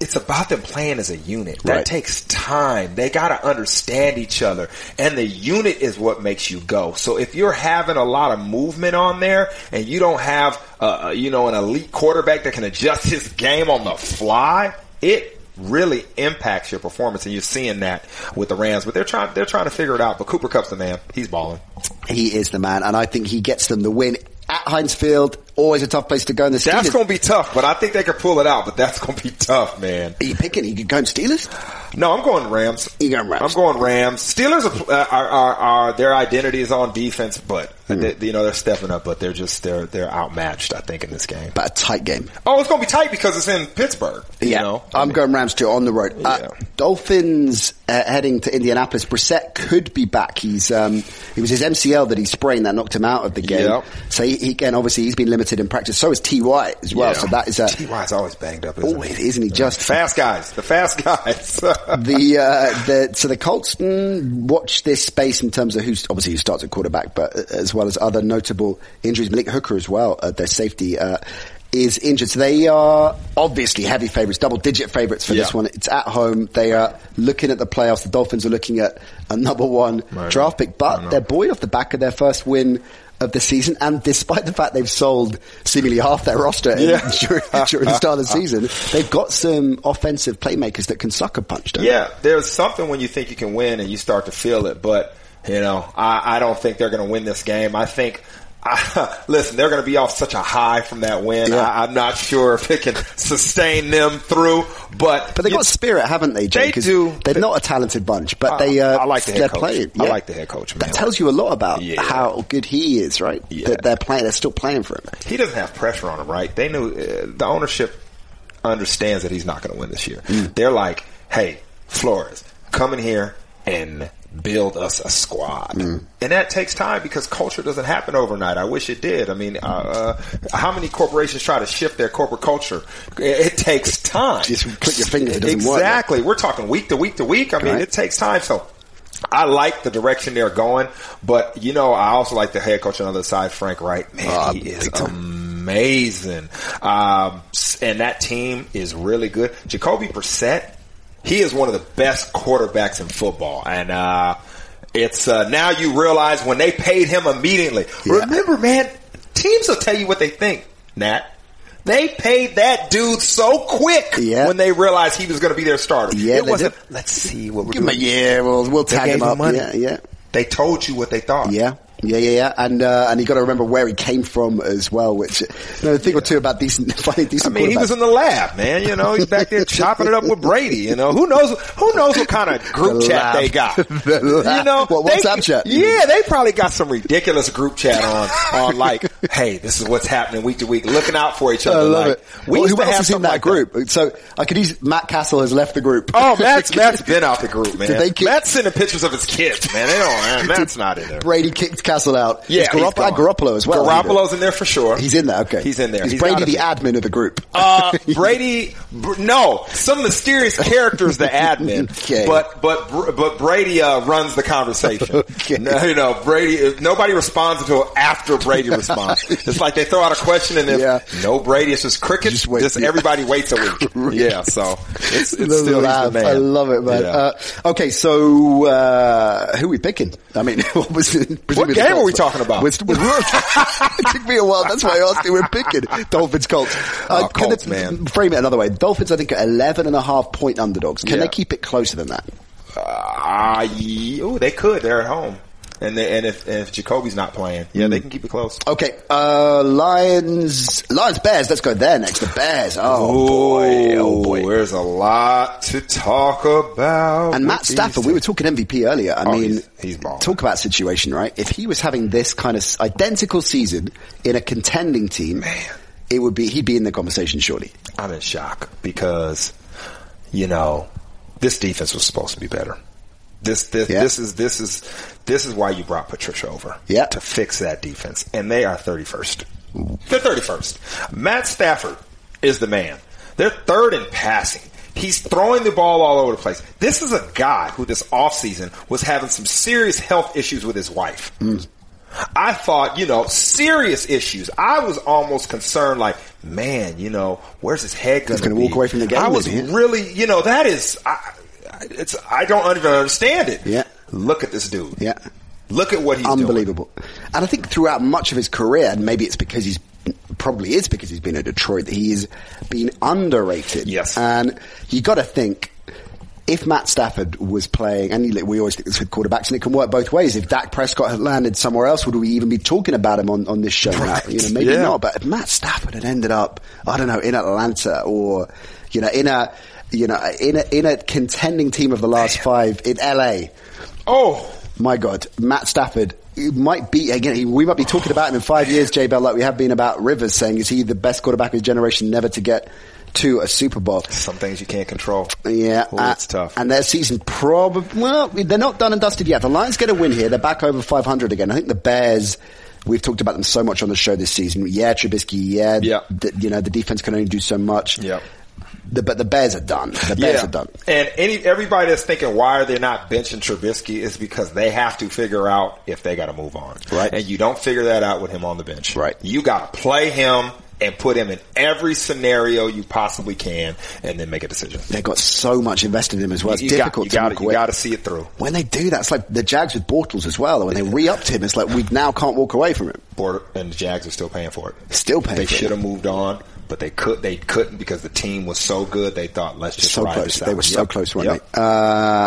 It's about them playing as a unit. That Right. takes time. They gotta understand each other. And the unit is what makes you go. So if you're having a lot of movement on there and you don't have, uh, you know, an elite quarterback that can adjust his game on the fly, it really impacts your performance, and you're seeing that with the Rams. But they're trying they're trying to figure it out. But Cooper Kupp's the man. He's balling. He is the man, and I think he gets them the win at Heinz Field. Always a tough place to go in the Steelers. That's going to be tough, but I think they could pull it out. But that's going to be tough, man. Are you picking? You could go in Steelers? No, I'm going Rams. You going Rams? I'm going Rams. Steelers are, uh, are, are, are their identity is on defense, but Hmm. they, you know they're stepping up, but they're just they're they're outmatched. I think in this game. But a tight game. Oh, it's going to be tight because it's in Pittsburgh. You yeah, know, I'm going Rams too on the road. Uh, Dolphins uh, heading to Indianapolis. Brissett could be back. He's um, it was his MCL that he sprained that knocked him out of the game. Yep. So he, he again, obviously, he's been limited in practice. So is Ty as well. Yeah. So that is a Ty's always banged up. Isn't oh, he? isn't he just Fast guys, the fast guys. the uh, the so the Colts mm, watch this space in terms of who's obviously who starts at quarterback, but uh, as well as other notable injuries. Malik Hooker as well, uh, their safety. Uh, is injured. So they are obviously heavy favourites, double digit favourites for this one. It's at home. They are looking at the playoffs. The Dolphins are looking at a number one draft pick, but they're buoyed off the back of their first win of the season. And despite the fact they've sold seemingly half their roster in- Yeah. during, during the start of the season, they've got some offensive playmakers that can sucker punch, don't they? Yeah, there's something when you think you can win and you start to feel it, but you know, I, I don't think they're going to win this game. I think. I, listen, they're going to be off such a high from that win. Yeah. I, I'm not sure if it can sustain them through, but But they got spirit, haven't they? They do. They're not a talented bunch, but they, uh, I like the head they're coach. playing. I like the head coach, man. That tells you a lot about Yeah. how good he is, right? Yeah. That they're playing, they're still playing for him. he doesn't have pressure on him, right? They knew uh, the ownership understands that he's not going to win this year. Mm. They're like, "Hey, Flores, come in here and build us a squad," Mm. and that takes time because culture doesn't happen overnight. I wish it did. I mean, uh, uh, how many corporations try to shift their corporate culture? It, it takes time. Just click your it doesn't work. exactly. We're talking week to week to week. I mean, Right. it takes time. So. I like the direction they're going, but you know, I also like the head coach on the other side, Frank Reich. Man, Ah, he is amazing. Um, and that team is really good. Jacoby Brissett, he is one of the best quarterbacks in football. And, uh, it's, uh, now you realize when they paid him immediately. Yeah. Remember, man, teams will tell you what they think, Nat. They paid that dude so quick Yeah. when they realized he was going to be their starter. Yeah, it wasn't, did. let's see what we're Give him a doing. year, we'll, we'll tag him him up. money. Yeah, yeah. They told you what they thought. Yeah. Yeah, yeah, yeah, and uh, and you got to remember where he came from as well. Which, you know, a thing or two about decent, funny, decent. I mean, he was in the lab, man. You know, he's back there chopping it up with Brady. You know, who knows? Who knows what kind of group The chat lab. they got? The. You know, What, they- WhatsApp chat? Yeah, they probably got some ridiculous group chat on on like, hey, this is what's happening week to week, looking out for each other. I love like, it. We Well, used who to have in that like group? So I could use Matt Cassel has left the group. Oh, Matt's Matt's been out the group, man. Did they kick- Matt's sending pictures of his kids, man. They don't. Man, Matt's not in there. Brady kicked Cassel out. Yeah, Is he's Garoppolo, as well. Garoppolo's in there for sure. He's in there. Okay, He's in there. Is He's Brady the admin of the group? Uh, Brady, br- no, some mysterious characters, the admin, Okay. but but but Brady uh, runs the conversation. Okay. No, you know, Brady. Nobody responds until after Brady responds. It's like they throw out a question and then Yeah. no Brady. It's just crickets. Just Just, wait. everybody waits a week. yeah, so it's, it's still he's the laugh. man. I love it, man. Yeah. Uh, okay, so uh, who are we picking? I mean, what was what the game Colts. are we talking about? It took me a while. That's why I asked you. We're picking Dolphins, Colts. Oh, Colts, it- man. Frame it another way. Dolphins, I think, are 11 and a half point underdogs. Can Yeah. they keep it closer than that? Ah, yeah, ooh, they could. They're at home, and they, and if and if Jacoby's not playing, yeah, Mm. they can keep it close. Okay, uh, Lions, Lions, Bears. Let's go there next. The Bears. Oh boy, oh boy. There's a lot to talk about. And Matt Stafford, we were talking MVP earlier. I Oh, mean, he's- he's talk about situation, right? If he was having this kind of identical season in a contending team, it would be he'd be in the conversation surely. I'm in shock because, you know, this defense was supposed to be better. This this Yeah. this is this is this is why you brought Patricia over. Yeah. To fix that defense. And they are 31st. They're 31st. Matt Stafford is the man. They're third in passing. He's throwing the ball all over the place. This is a guy who this offseason was having some serious health issues with his wife. Mm. I thought, you know, serious issues. I was almost concerned, like, man, you know, where's his head going to gonna walk away from the game, I was really, you know, that is, I, it's, I don't even understand it. Yeah. Look at this dude. Yeah. Look at what he's doing. Unbelievable. And I think throughout much of his career, and maybe it's because he's probably is because he's been at Detroit, that he's been underrated. Yes. And you got to think. If Matt Stafford was playing, and we always think this with quarterbacks, and it can work both ways. If Dak Prescott had landed somewhere else, would we even be talking about him on, on this show Right. now? You know, maybe Yeah. not. But if Matt Stafford had ended up, I don't know, in Atlanta or, you know, in a, you know, in a, in a contending team of the last five in LA, Oh, my God, Matt Stafford it might be again. We might be talking about him in five years, Jay Bell, like we have been about Rivers, saying is he the best quarterback of his generation never to get to a Super Bowl? some things you can't control. Yeah, Oh, uh, it's tough. And their season probably well, they're not done and dusted yet. The Lions get a win here; they're back over 500 again. I think the Bears. We've talked about them so much on the show this season. Yeah, Trubisky. Yeah, Yeah. the- you know the defense can only do so much. Yep. The, but the Bears are done. The Bears yeah. are done. And any everybody that's thinking why are they not benching Trubisky is because they have to figure out if they got to move on. Right. And you don't figure that out with him on the bench. Right. You got to play him and put him in every scenario you possibly can, and then make a decision. They got so much invested in him as well. It's you difficult you to got you away. got to see it through. when they do that, it's like the Jags with Bortles as well. When they re-upped him, it's like we now can't walk away from him. Border and the Jags are still paying for it. Still paying They should have moved on, but they could. They couldn't because the team was so good. They thought let's just So ride close. They were so close, weren't Yep. they? Uh,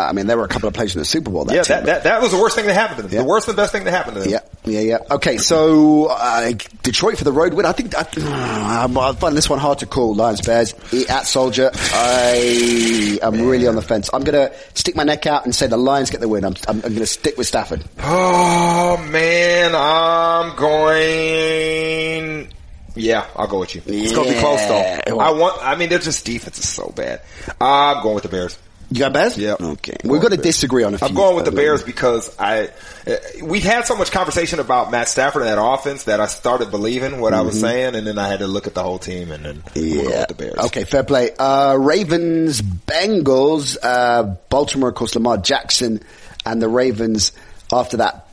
I mean, there were a couple of plays in the Super Bowl. That Yeah, team, that, that that was the worst thing that happened to them. Yeah. The worst and best thing that happened to them. Yeah, yeah, yeah. Okay, so uh, Detroit for the road win. I think I, I find this one hard to call. Lions Bears at Soldier. I am really on the fence. I'm going to stick my neck out and say the Lions get the win. I'm, I'm, I'm going to stick with Stafford. Oh man, I'm going. Yeah, I'll go with you. It's gonna be close though. I want. I mean, their just defense is so bad. I'm going with the Bears. You got Bears? Yeah. Okay. We're going to disagree on a few. I'm going with the Bears because I uh, we had so much conversation about Matt Stafford and that offense that I started believing what I was saying, and then I had to look at the whole team, and then Yeah. with the Bears. Okay, fair play. Uh, Ravens, Bengals, uh, Baltimore, of course, Lamar Jackson, and the Ravens after that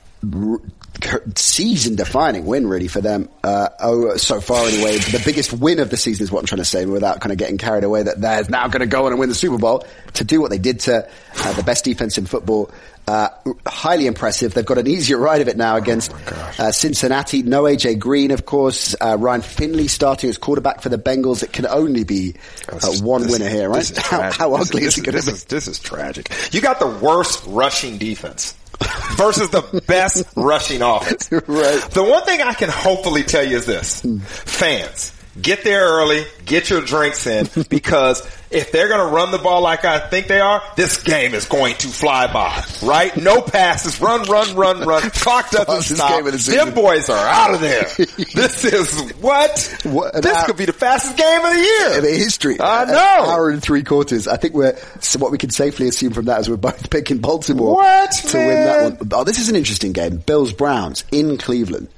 season defining win really for them. Uh, oh, so far anyway, the biggest win of the season is what I'm trying to say without kind of getting carried away that they're now going to go on and win the Super Bowl to do what they did to uh, the best defense in football. Uh, highly impressive. They've got an easier ride of it now against uh, Cincinnati. No AJ Green, of course. Uh, Ryan Finley starting as quarterback for the Bengals. It can only be uh, one winner here, right? How, how ugly this is it going to this be? This is tragic. You got the worst rushing defense versus the best rushing offense. Right. The one thing I can hopefully tell you is this: hmm. fans, get there early, get your drinks in, because if they're going to run the ball like I think they are, this game is going to fly by. Right? No passes, run, run, run, run. Clock doesn't Fastest stop. the. Them boys are out of there. this is what? What this hour- could be the fastest game of the year. in the history. I An know. hour and three quarters. I think we're, so what we can safely assume from that is we're both picking Baltimore What, to win that one. Oh, this is an interesting game. Bills Browns in Cleveland.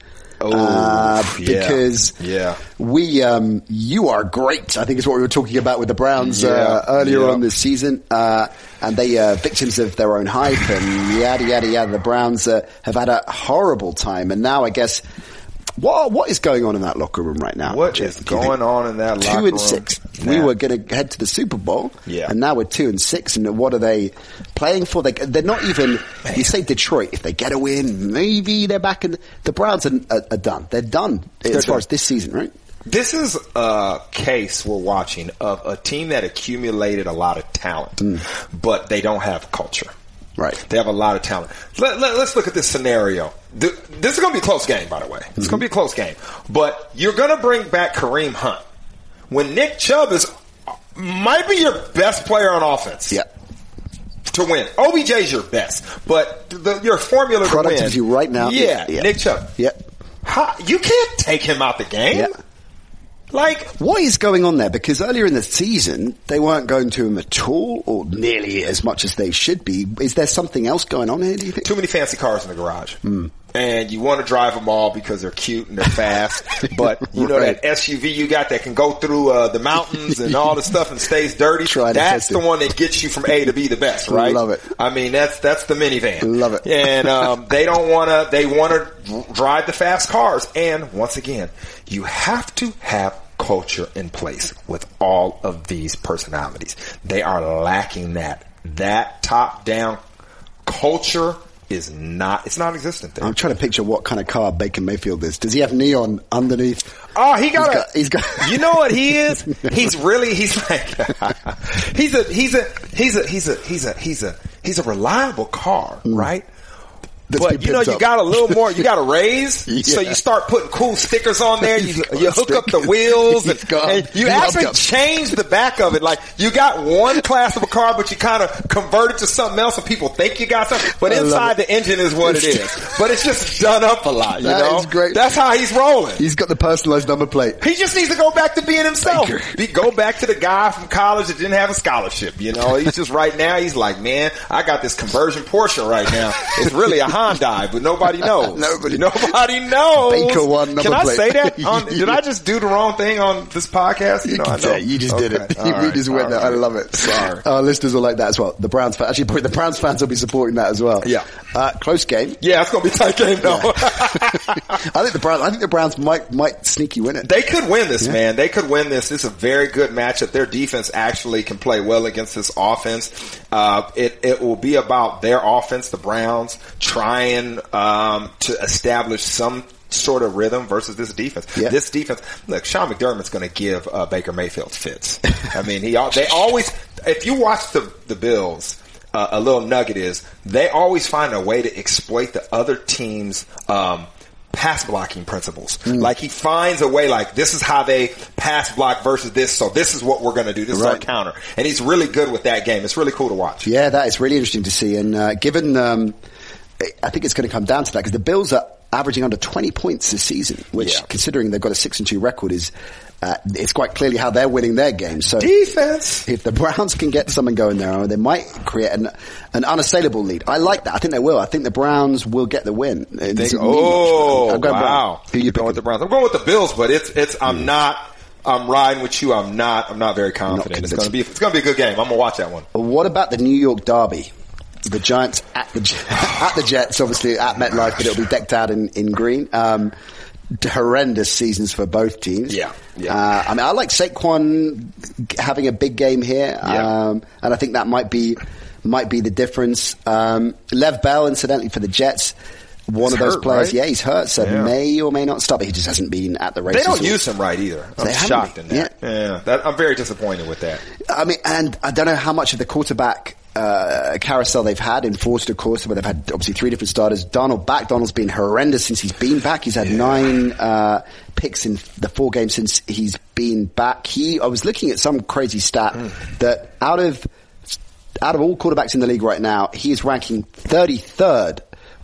Uh, because Yeah. we, um, you are great. I think is what we were talking about with the Browns uh, earlier Yeah. on this season, uh, and they are victims of their own hype and yada yada yada. The Browns uh, have had a horrible time, and now I guess what what is going on in that locker room right now? What Jeff, is do you think? going on in that Two and room? six. We were going to head to the Super Bowl, Yeah. and now we're two and six. And what are they playing for? They, they're not even. You say Detroit. If they get a win, maybe they're back in. The Browns are, are, are done. They're done as They're far done. as this season, right? This is a case we're watching of a team that accumulated a lot of talent, mm. but they don't have culture. Right. They have a lot of talent. Let, let, us look at this scenario. Th- This is going to be a close game, by the way. It's mm-hmm. going to be a close game. But you're going to bring back Kareem Hunt when Nick Chubb is might be your best player on offense Yeah. to win. OBJ's your best, but the, your formula to win Productivity right now. Yeah, Yeah. Nick Chubb. Yep. How, you can't take him out the game. Yeah. Like What is going on there? Because earlier in the season, they weren't going to him at all, or nearly as much as they should be. Is there something else going on here, do you think? too many fancy cars in the garage. Hmm. And you want to drive them all because they're cute and they're fast, but you know Right. that SUV you got that can go through uh, the mountains and all the stuff and stays dirty. Try that's the it. one that gets you from A to B the best, right? Love it. I mean, that's that's the minivan. Love it. And um, they don't want to. They want to drive the fast cars. And once again, you have to have culture in place with all of these personalities. They are lacking that. That top down culture is not. It's non-existent there. I'm trying to picture what kind of car Baker Mayfield is. Does he have neon underneath? Oh, he got, He's a, got- he's got- You know what he is? He's really. He's like. he's a. He's a. He's a. He's a. He's a. He's a. He's a reliable car, right? Mm. Been But you know, you up. got a little more. You got a raise, so you start putting cool stickers on there. You, you hook up the wheels, and, and you actually change the back of it. Like you got one class of a car, but you kind of convert it to something else, and people think you got something. But I inside the engine is what it is. But it's just done up a lot. You That know, great. That's how he's rolling. He's got the personalized number plate. He just needs to go back to being himself. Be, go back to the guy from college that didn't have a scholarship. You know, he's just right now. He's like, man, I got this conversion Porsche right now. It's really a Hyundai, but nobody knows. Nobody- nobody knows. Baker one Can I plate. say that? On, did I just do the wrong thing on this podcast? You know, I know. You just did it. Okay. All right. just went All there. I love it. Sorry. Our listeners will like that as well. The Browns fans, actually, the Browns fans will be supporting that as well. Yeah. Uh, close game. Yeah, it's gonna be a tight game though. I think the Browns. I think the Browns might might sneaky win it. They could win this, man. They could win this. This is a very good matchup. Their defense actually can play well against this offense. Uh, it it will be about their offense, the Browns, trying um, to establish some sort of rhythm versus this defense. Yeah. This defense, look, Sean McDermott's going to give uh, Baker Mayfield fits. I mean, he they always. If you watch the the Bills. Uh, a little nugget is they always find a way to exploit the other team's um, pass blocking principles. Hmm. Like he finds a way like this is how they pass block versus this, so this is what we're going to do. This is our counter. And he's really good with that game. It's really cool to watch. Yeah, that is really interesting to see. And uh, given, um, I think it's going to come down to that because the Bills are averaging under 20 points this season, which, Yeah. considering they've got a six and two record, is uh, it's quite clearly how they're winning their games. So Defense. if the Browns can get something going there, they might create an, an unassailable lead. I like that. I think they will. I think the Browns will get the win. Think- much. oh I'm going wow! Who you going with the Browns? I'm going with the Bills, but it's it's. I'm Hmm. not. I'm riding with you. I'm not. I'm not very confident. it's going to be. It's going to be a good game. I'm going to watch that one. What about the New York Derby? The Giants at the at the Jets, obviously at MetLife, but it'll be decked out in in green. Um, horrendous seasons for both teams. Yeah, yeah. Uh, I mean, I like Saquon having a big game here, Yeah. um, and I think that might be might be the difference. Um, Le'Veon Bell, incidentally, for the Jets. One He's of those hurt, players, right? yeah, he's hurt, so Yeah. may or may not stop. But he just hasn't been at the races. They don't or- use him right either. I'm They shocked in that. Yeah, that, I'm very disappointed with that. I mean, and I don't know how much of the quarterback uh, carousel they've had enforced, of course, where they've had obviously three different starters. Darnold back. Darnold's been horrendous since he's been back. He's had nine uh, picks in the four games since he's been back. He, I was looking at some crazy stat that out of out of all quarterbacks in the league right now, he is ranking 33rd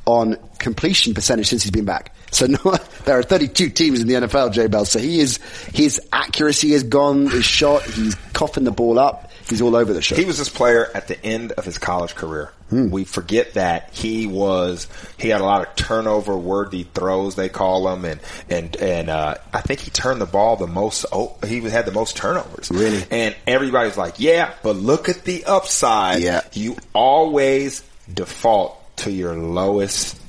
on completion percentage since he's been back. So no, there are 32 teams in the NFL, J Bell. So he is, his accuracy is gone, his shot, he's coughing the ball up, he's all over the show. He was this player at the end of his college career. Hmm. We forget that he was he had a lot of turnover worthy throws they call them, and and and uh, I think he turned the ball the most. Oh, he had the most turnovers. Really? and everybody's like, yeah, but look at the upside. Yeah. you always default to your lowest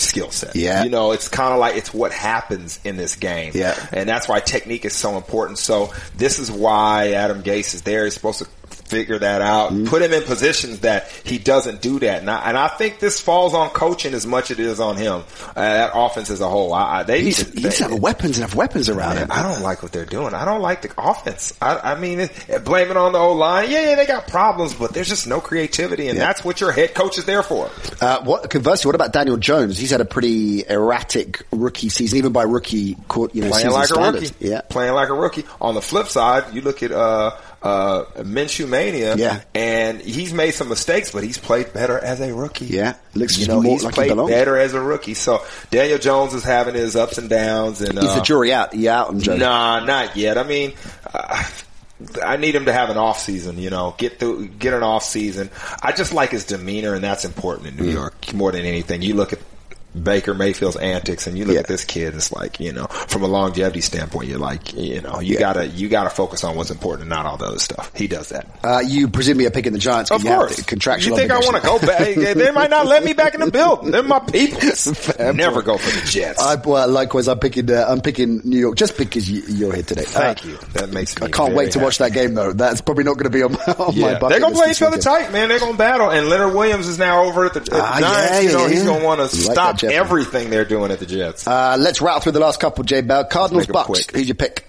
skill set. Yeah. You know, it's kind of like it's what happens in this game. Yeah. And that's why technique is so important. So this is why Adam Gase is there. He's supposed to figure that out, Mm-hmm. put him in positions that he doesn't do that. And I, and I think this falls on coaching as much as it is on him. Uh, that offense as a whole. I, I, they He need to- he they- have weapons and have weapons around Man, him. I don't like what they're doing. I don't like the offense. I, I mean, it, blame it on the old line. Yeah, yeah, they got problems, but there's just no creativity, and Yeah. that's what your head coach is there for. Uh, what, conversely, what about Daniel Jones? He's had a pretty erratic rookie season, even by rookie, court, you know, Playing like a rookie. Yeah. Playing like a rookie. On the flip side, you look at, uh, uh, Minshew Mania. Yeah. And he's made some mistakes, but he's played better as a rookie. Yeah. Looks you know, he's like played belongs. better as a rookie. So Daniel Jones is having his ups and downs and, uh, the jury out? Yeah, Jones. Nah, not yet. I mean, uh, I need him to have an off season, you know, get through, get an off season. I just like his demeanor and that's important in New Mm. York more than anything. You look at Baker Mayfield's antics and you look Yeah. at this kid, it's like, you know, from a longevity standpoint, you're like, you know, you Yeah. gotta, you gotta focus on what's important and not all the other stuff. He does that. Uh, you a pick in the Giants. Of course. the contractual you think I want to go back? they might not let me back in the building. They're my people. Never point. go for the Jets. I, well, likewise, I'm picking. Uh, I'm picking New York just because you, you're here today. Thank Uh, you. That makes me I can't wait to watch that game though. That's probably not going to be on, my- on my Yeah, bucket they're gonna play each other tight, man. They're gonna battle, and Leonard Williams is now over at the, at the Ah, Giants. you know, he's gonna want to stop everything they're doing at the Jets. Uh, let's rattle through the last couple. J Bell, Cardinals, Bucs. quick. Who's your pick?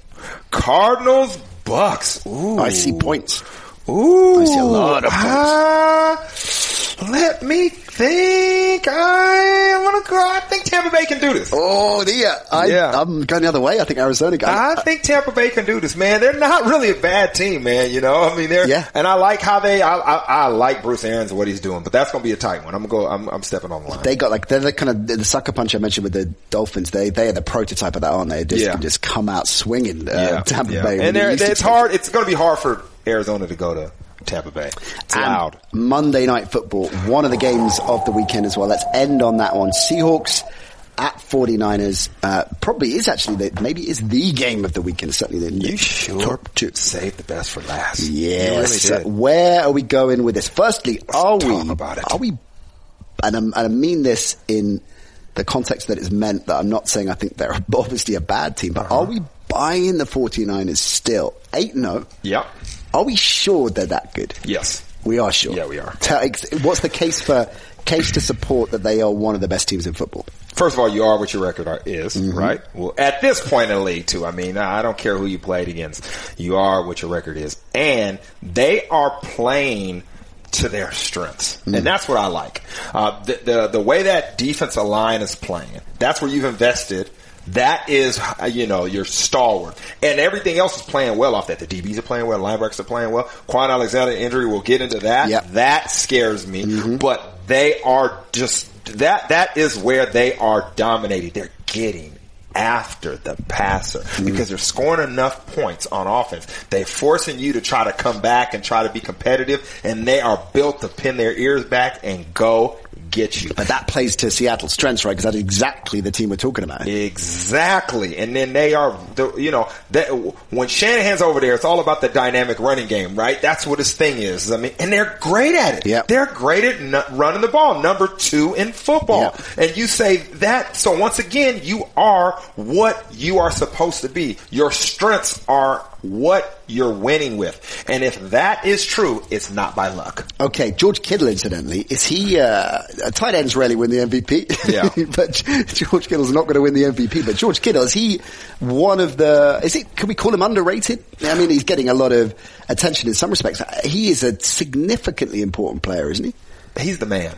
Cardinals, Bucs. Ooh, I see points. Ooh, I see a lot of points. let me think. I want to go. I think Tampa Bay can do this. Oh, yeah. I, Yeah. I'm going the other way. I think Arizona. I, I think Tampa Bay can do this, man. They're not really a bad team, man. You know, I mean, they're Yeah. and I like how they. I, I, I like Bruce Arians and what he's doing, but that's gonna be a tight one. I'm gonna go. I'm, I'm stepping on the line. they got like they're the kind of the sucker punch I mentioned with the Dolphins. They they are the prototype of that, aren't they? Just Yeah. can just come out swinging. Uh, Tampa yeah. Bay, and They they're, it's hard. It's going to be hard for Arizona to go to Tampa Bay. It's And loud. Monday Night Football, one of the games of the weekend as well. Let's end on that one. Seahawks at 49ers. Uh, probably is actually the, maybe is the game of the weekend. Certainly the You sure top two. saved the best for last. Yes. Really did. Where are we going with this? Firstly, are talk we? about it. Are we? And, I'm, and I mean this in the context that it's meant that I'm not saying I think they're obviously a bad team, but Uh-huh. are we buying the 49ers still? 8-0. Yep. Are we sure they're that good? Yes. We are sure. Yeah, we are. Tell, what's the case for case to support that they are one of the best teams in football? First of all, you are what your record are, is, Mm-hmm. right? Well, at this point in the league, too. I mean, I don't care who you played against. You are what your record is, and they are playing to their strengths, Mm. and that's what I like. Uh, the, the the way that defensive line is playing, that's where you've invested. That is, uh, you know, your stalwart, and everything else is playing well off that. The DBs are playing well, linebackers are playing well. Kwon Alexander injury, we'll get into that. Yep. That scares me, but they are just that. That is where they are dominating. They're getting after the passer because they're scoring enough points on offense. They're forcing you to try to come back and try to be competitive, and they are built to pin their ears back and go get you. But that plays to Seattle's strengths, right? Because that's exactly the team we're talking about. Exactly, and then they are, the, you know, that when Shanahan's over there, it's all about the dynamic running game, right? That's what his thing is. I mean, and they're great at it. Yep. They're great at n- running the ball, number two in football. Yep. And you say that, so once again, you are what you are supposed to be. Your strengths are what you're winning with, and if that is true, it's not by luck. Okay, George Kittle, incidentally, is he, uh, tight ends rarely win the MVP. Yeah. but George Kittle's not going to win the MVP. But George Kittle, is he one of the, is it, can we call him underrated? I mean, he's getting a lot of attention in some respects. He is a significantly important player, isn't he? he's the man.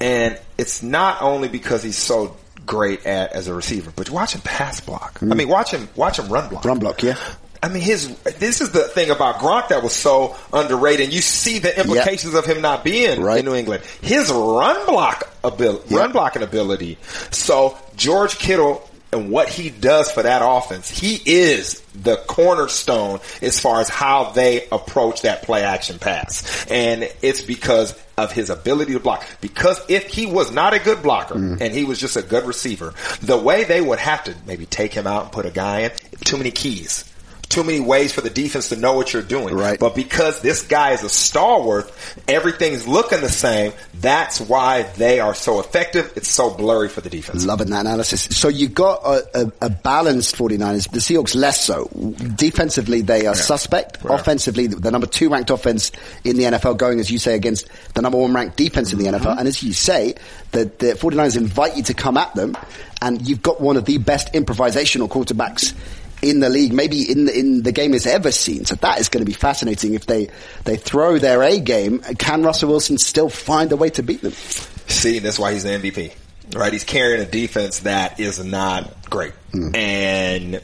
And it's not only because he's so great at as a receiver, but watch him pass block. I mean, watch him watch him run block. Mm. Run block, yeah. I mean, his this is the thing about Gronk that was so underrated. And you see the implications of him not being Right. in New England. His run block ability, Yeah. run blocking ability. So George Kittle and what he does for that offense, he is the cornerstone as far as how they approach that play action pass. And it's because of his ability to block. Because if he was not a good blocker mm. and he was just a good receiver, the way they would have to maybe take him out and put a guy in, too many keys. Too many ways for the defense to know what you're doing. Right. But because this guy is a stalwart, everything's looking the same. That's why they are so effective. It's so blurry for the defense. Loving that analysis. So you got a, a, a balanced 49ers. The Seahawks less so. Defensively, they are suspect. Right. Offensively, the number two ranked offense in the NFL going, as you say, against the number one ranked defense in the Mm-hmm. NFL. And as you say, the, the 49ers invite you to come at them and you've got one of the best improvisational quarterbacks in the league, maybe in the, in the game has ever seen. So that is going to be fascinating if they, they throw their A game. Can Russell Wilson still find a way to beat them? See, that's why he's the MVP. Right? He's carrying a defense that is not great. Mm-hmm. And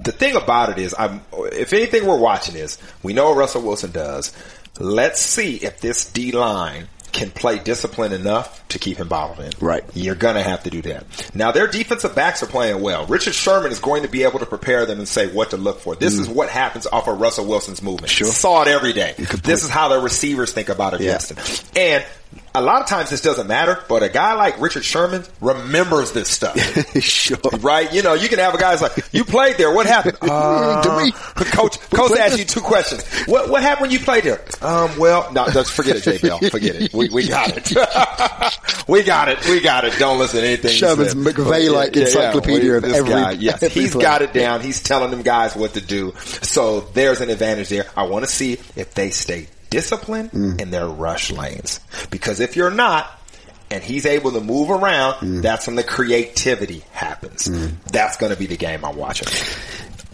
the thing about it is, I'm, if anything we're watching is, we know what Russell Wilson does. Let's see if this D line can play discipline enough to keep him bottled in. Right. You're gonna have to do that. Now their defensive backs are playing well. Richard Sherman is going to be able to prepare them and say what to look for. This is what happens off of Russell Wilson's movement. Sure. Saw it every day. This is how the receivers think about it Yeah. him. And a lot of times this doesn't matter, but a guy like Richard Sherman remembers this stuff. sure. Right? You know, you can have a guy that's like, you played there. What happened? Uh, we- Coach, coach asked you two questions. What, what happened when you played there? Um, well, no, just forget it, J. Bell. Forget it. We, we got it. we got it. We got it. Don't listen to anything. he Sherman's. McVeigh-like encyclopedia of This every- guy, yes, every he's play. got it down. He's telling them guys what to do. So there's an advantage there. I want to see if they stay disciplined Mm. in their rush lanes. Because if you're not, and he's able to move around, Mm. that's when the creativity happens. That's going to be the game I'm watching.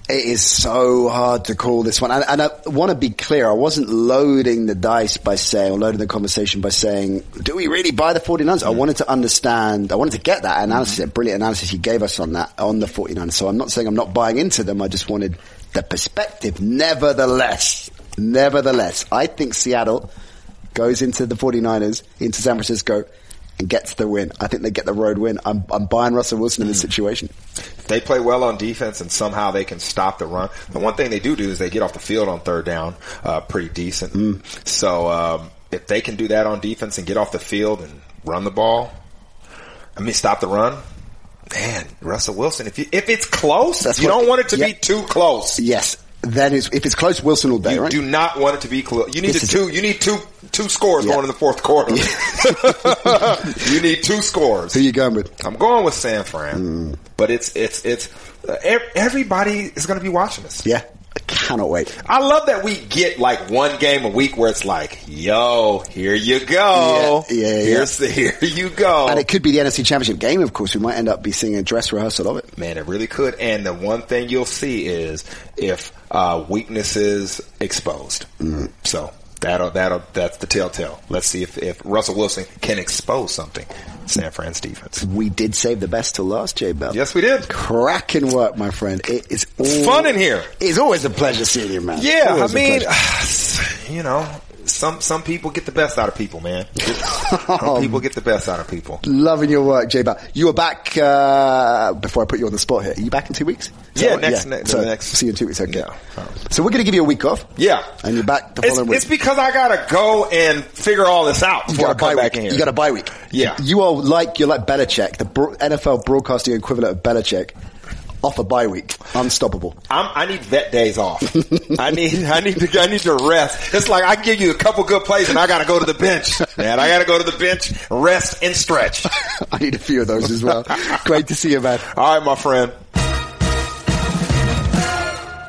It is so hard to call this one. And, and I want to be clear, I wasn't loading the dice by saying, or loading the conversation by saying, do we really buy the 49ers? I wanted to understand, I wanted to get that analysis, a brilliant analysis you gave us on that, on the 49ers. So I'm not saying I'm not buying into them, I just wanted the perspective. Nevertheless, nevertheless, I think Seattle goes into the 49ers, into San Francisco, and gets the win. I think they get the road win. I'm, I'm buying Russell Wilson in this situation. If they play well on defense and somehow they can stop the run, the one thing they do do is they get off the field on third down uh, pretty decent. So um, if they can do that on defense and get off the field and run the ball, I mean stop the run. Man, Russell Wilson, if you, if it's close, That's you don't want it to yeah. be too close. Yes. Then it's, if it's close, Wilson will day, You right? do not want it to be close. You need is- two. You need two two scores Yeah. going in the fourth quarter. you need two scores. Who you going with? I'm going with San Fran, but it's it's it's uh, everybody is going to be watching this. Yeah. I cannot wait. I love that we get like one game a week where it's like, yo, here you go. Yeah, yeah, yeah. Here's the, here you go. And it could be the NFC Championship game, of course. We might end up be seeing a dress rehearsal of it. Man, it really could. And the one thing you'll see is if uh, weaknesses exposed. So that'll that'll that's the telltale. Let's see if, if Russell Wilson can expose something. San Fran's defense. We did save the best till last, Jay Bell. Yes, we did. Cracking work, my friend. It is all, Fun in here. It's always a pleasure seeing you, man. Yeah, I Always a mean, you know, some some people get the best out of people, man. Some people get the best out of people. Loving your work, J Bell. You are back, uh, before I put you on the spot here. Are you back in two weeks? Is that Yeah, next- ne- so, next- See you in two weeks, okay. Yeah. So we're going to give you a week off. Yeah, And you're back the It's, following week. it's because I gotta go and figure all this out You before I got a bye come back week. in here. You got a bye week. Yeah. You are like you're like Belichick, the bro- NFL broadcasting equivalent of Belichick, off a bye week, unstoppable. I'm, I need vet days off. I need, I need to, I need to rest. It's like I give you a couple good plays and I gotta go to the bench. Man, I gotta go to the bench, rest and stretch. I need a few of those as well. Great to see you, man. All right, my friend.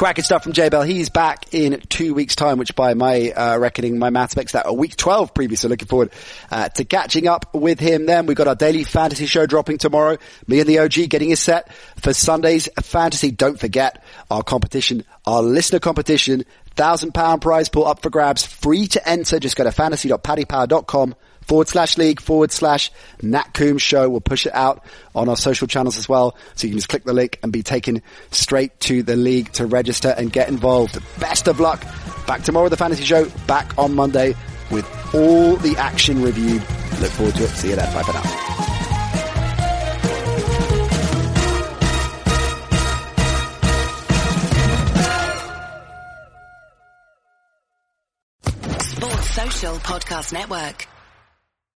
Cracking stuff from J Bell. He's back in two weeks' time, which by my uh, reckoning, my maths makes that a week 12 preview. So looking forward uh, to catching up with him then. We've got our daily fantasy show dropping tomorrow. Me and the OG getting his set for Sunday's fantasy. Don't forget our competition, our listener competition, thousand pound prize pool up for grabs, free to enter. Just go to fantasy.paddypower.com forward slash league forward slash Nat Coombs show. We'll push it out on our social channels as well. So you can just click the link and be taken straight to the league to register and get involved. Best of luck. Back tomorrow with the fantasy show. Back on Monday with all the action reviewed. Look forward to it. See you then. Bye for now. Sports Social Podcast Network.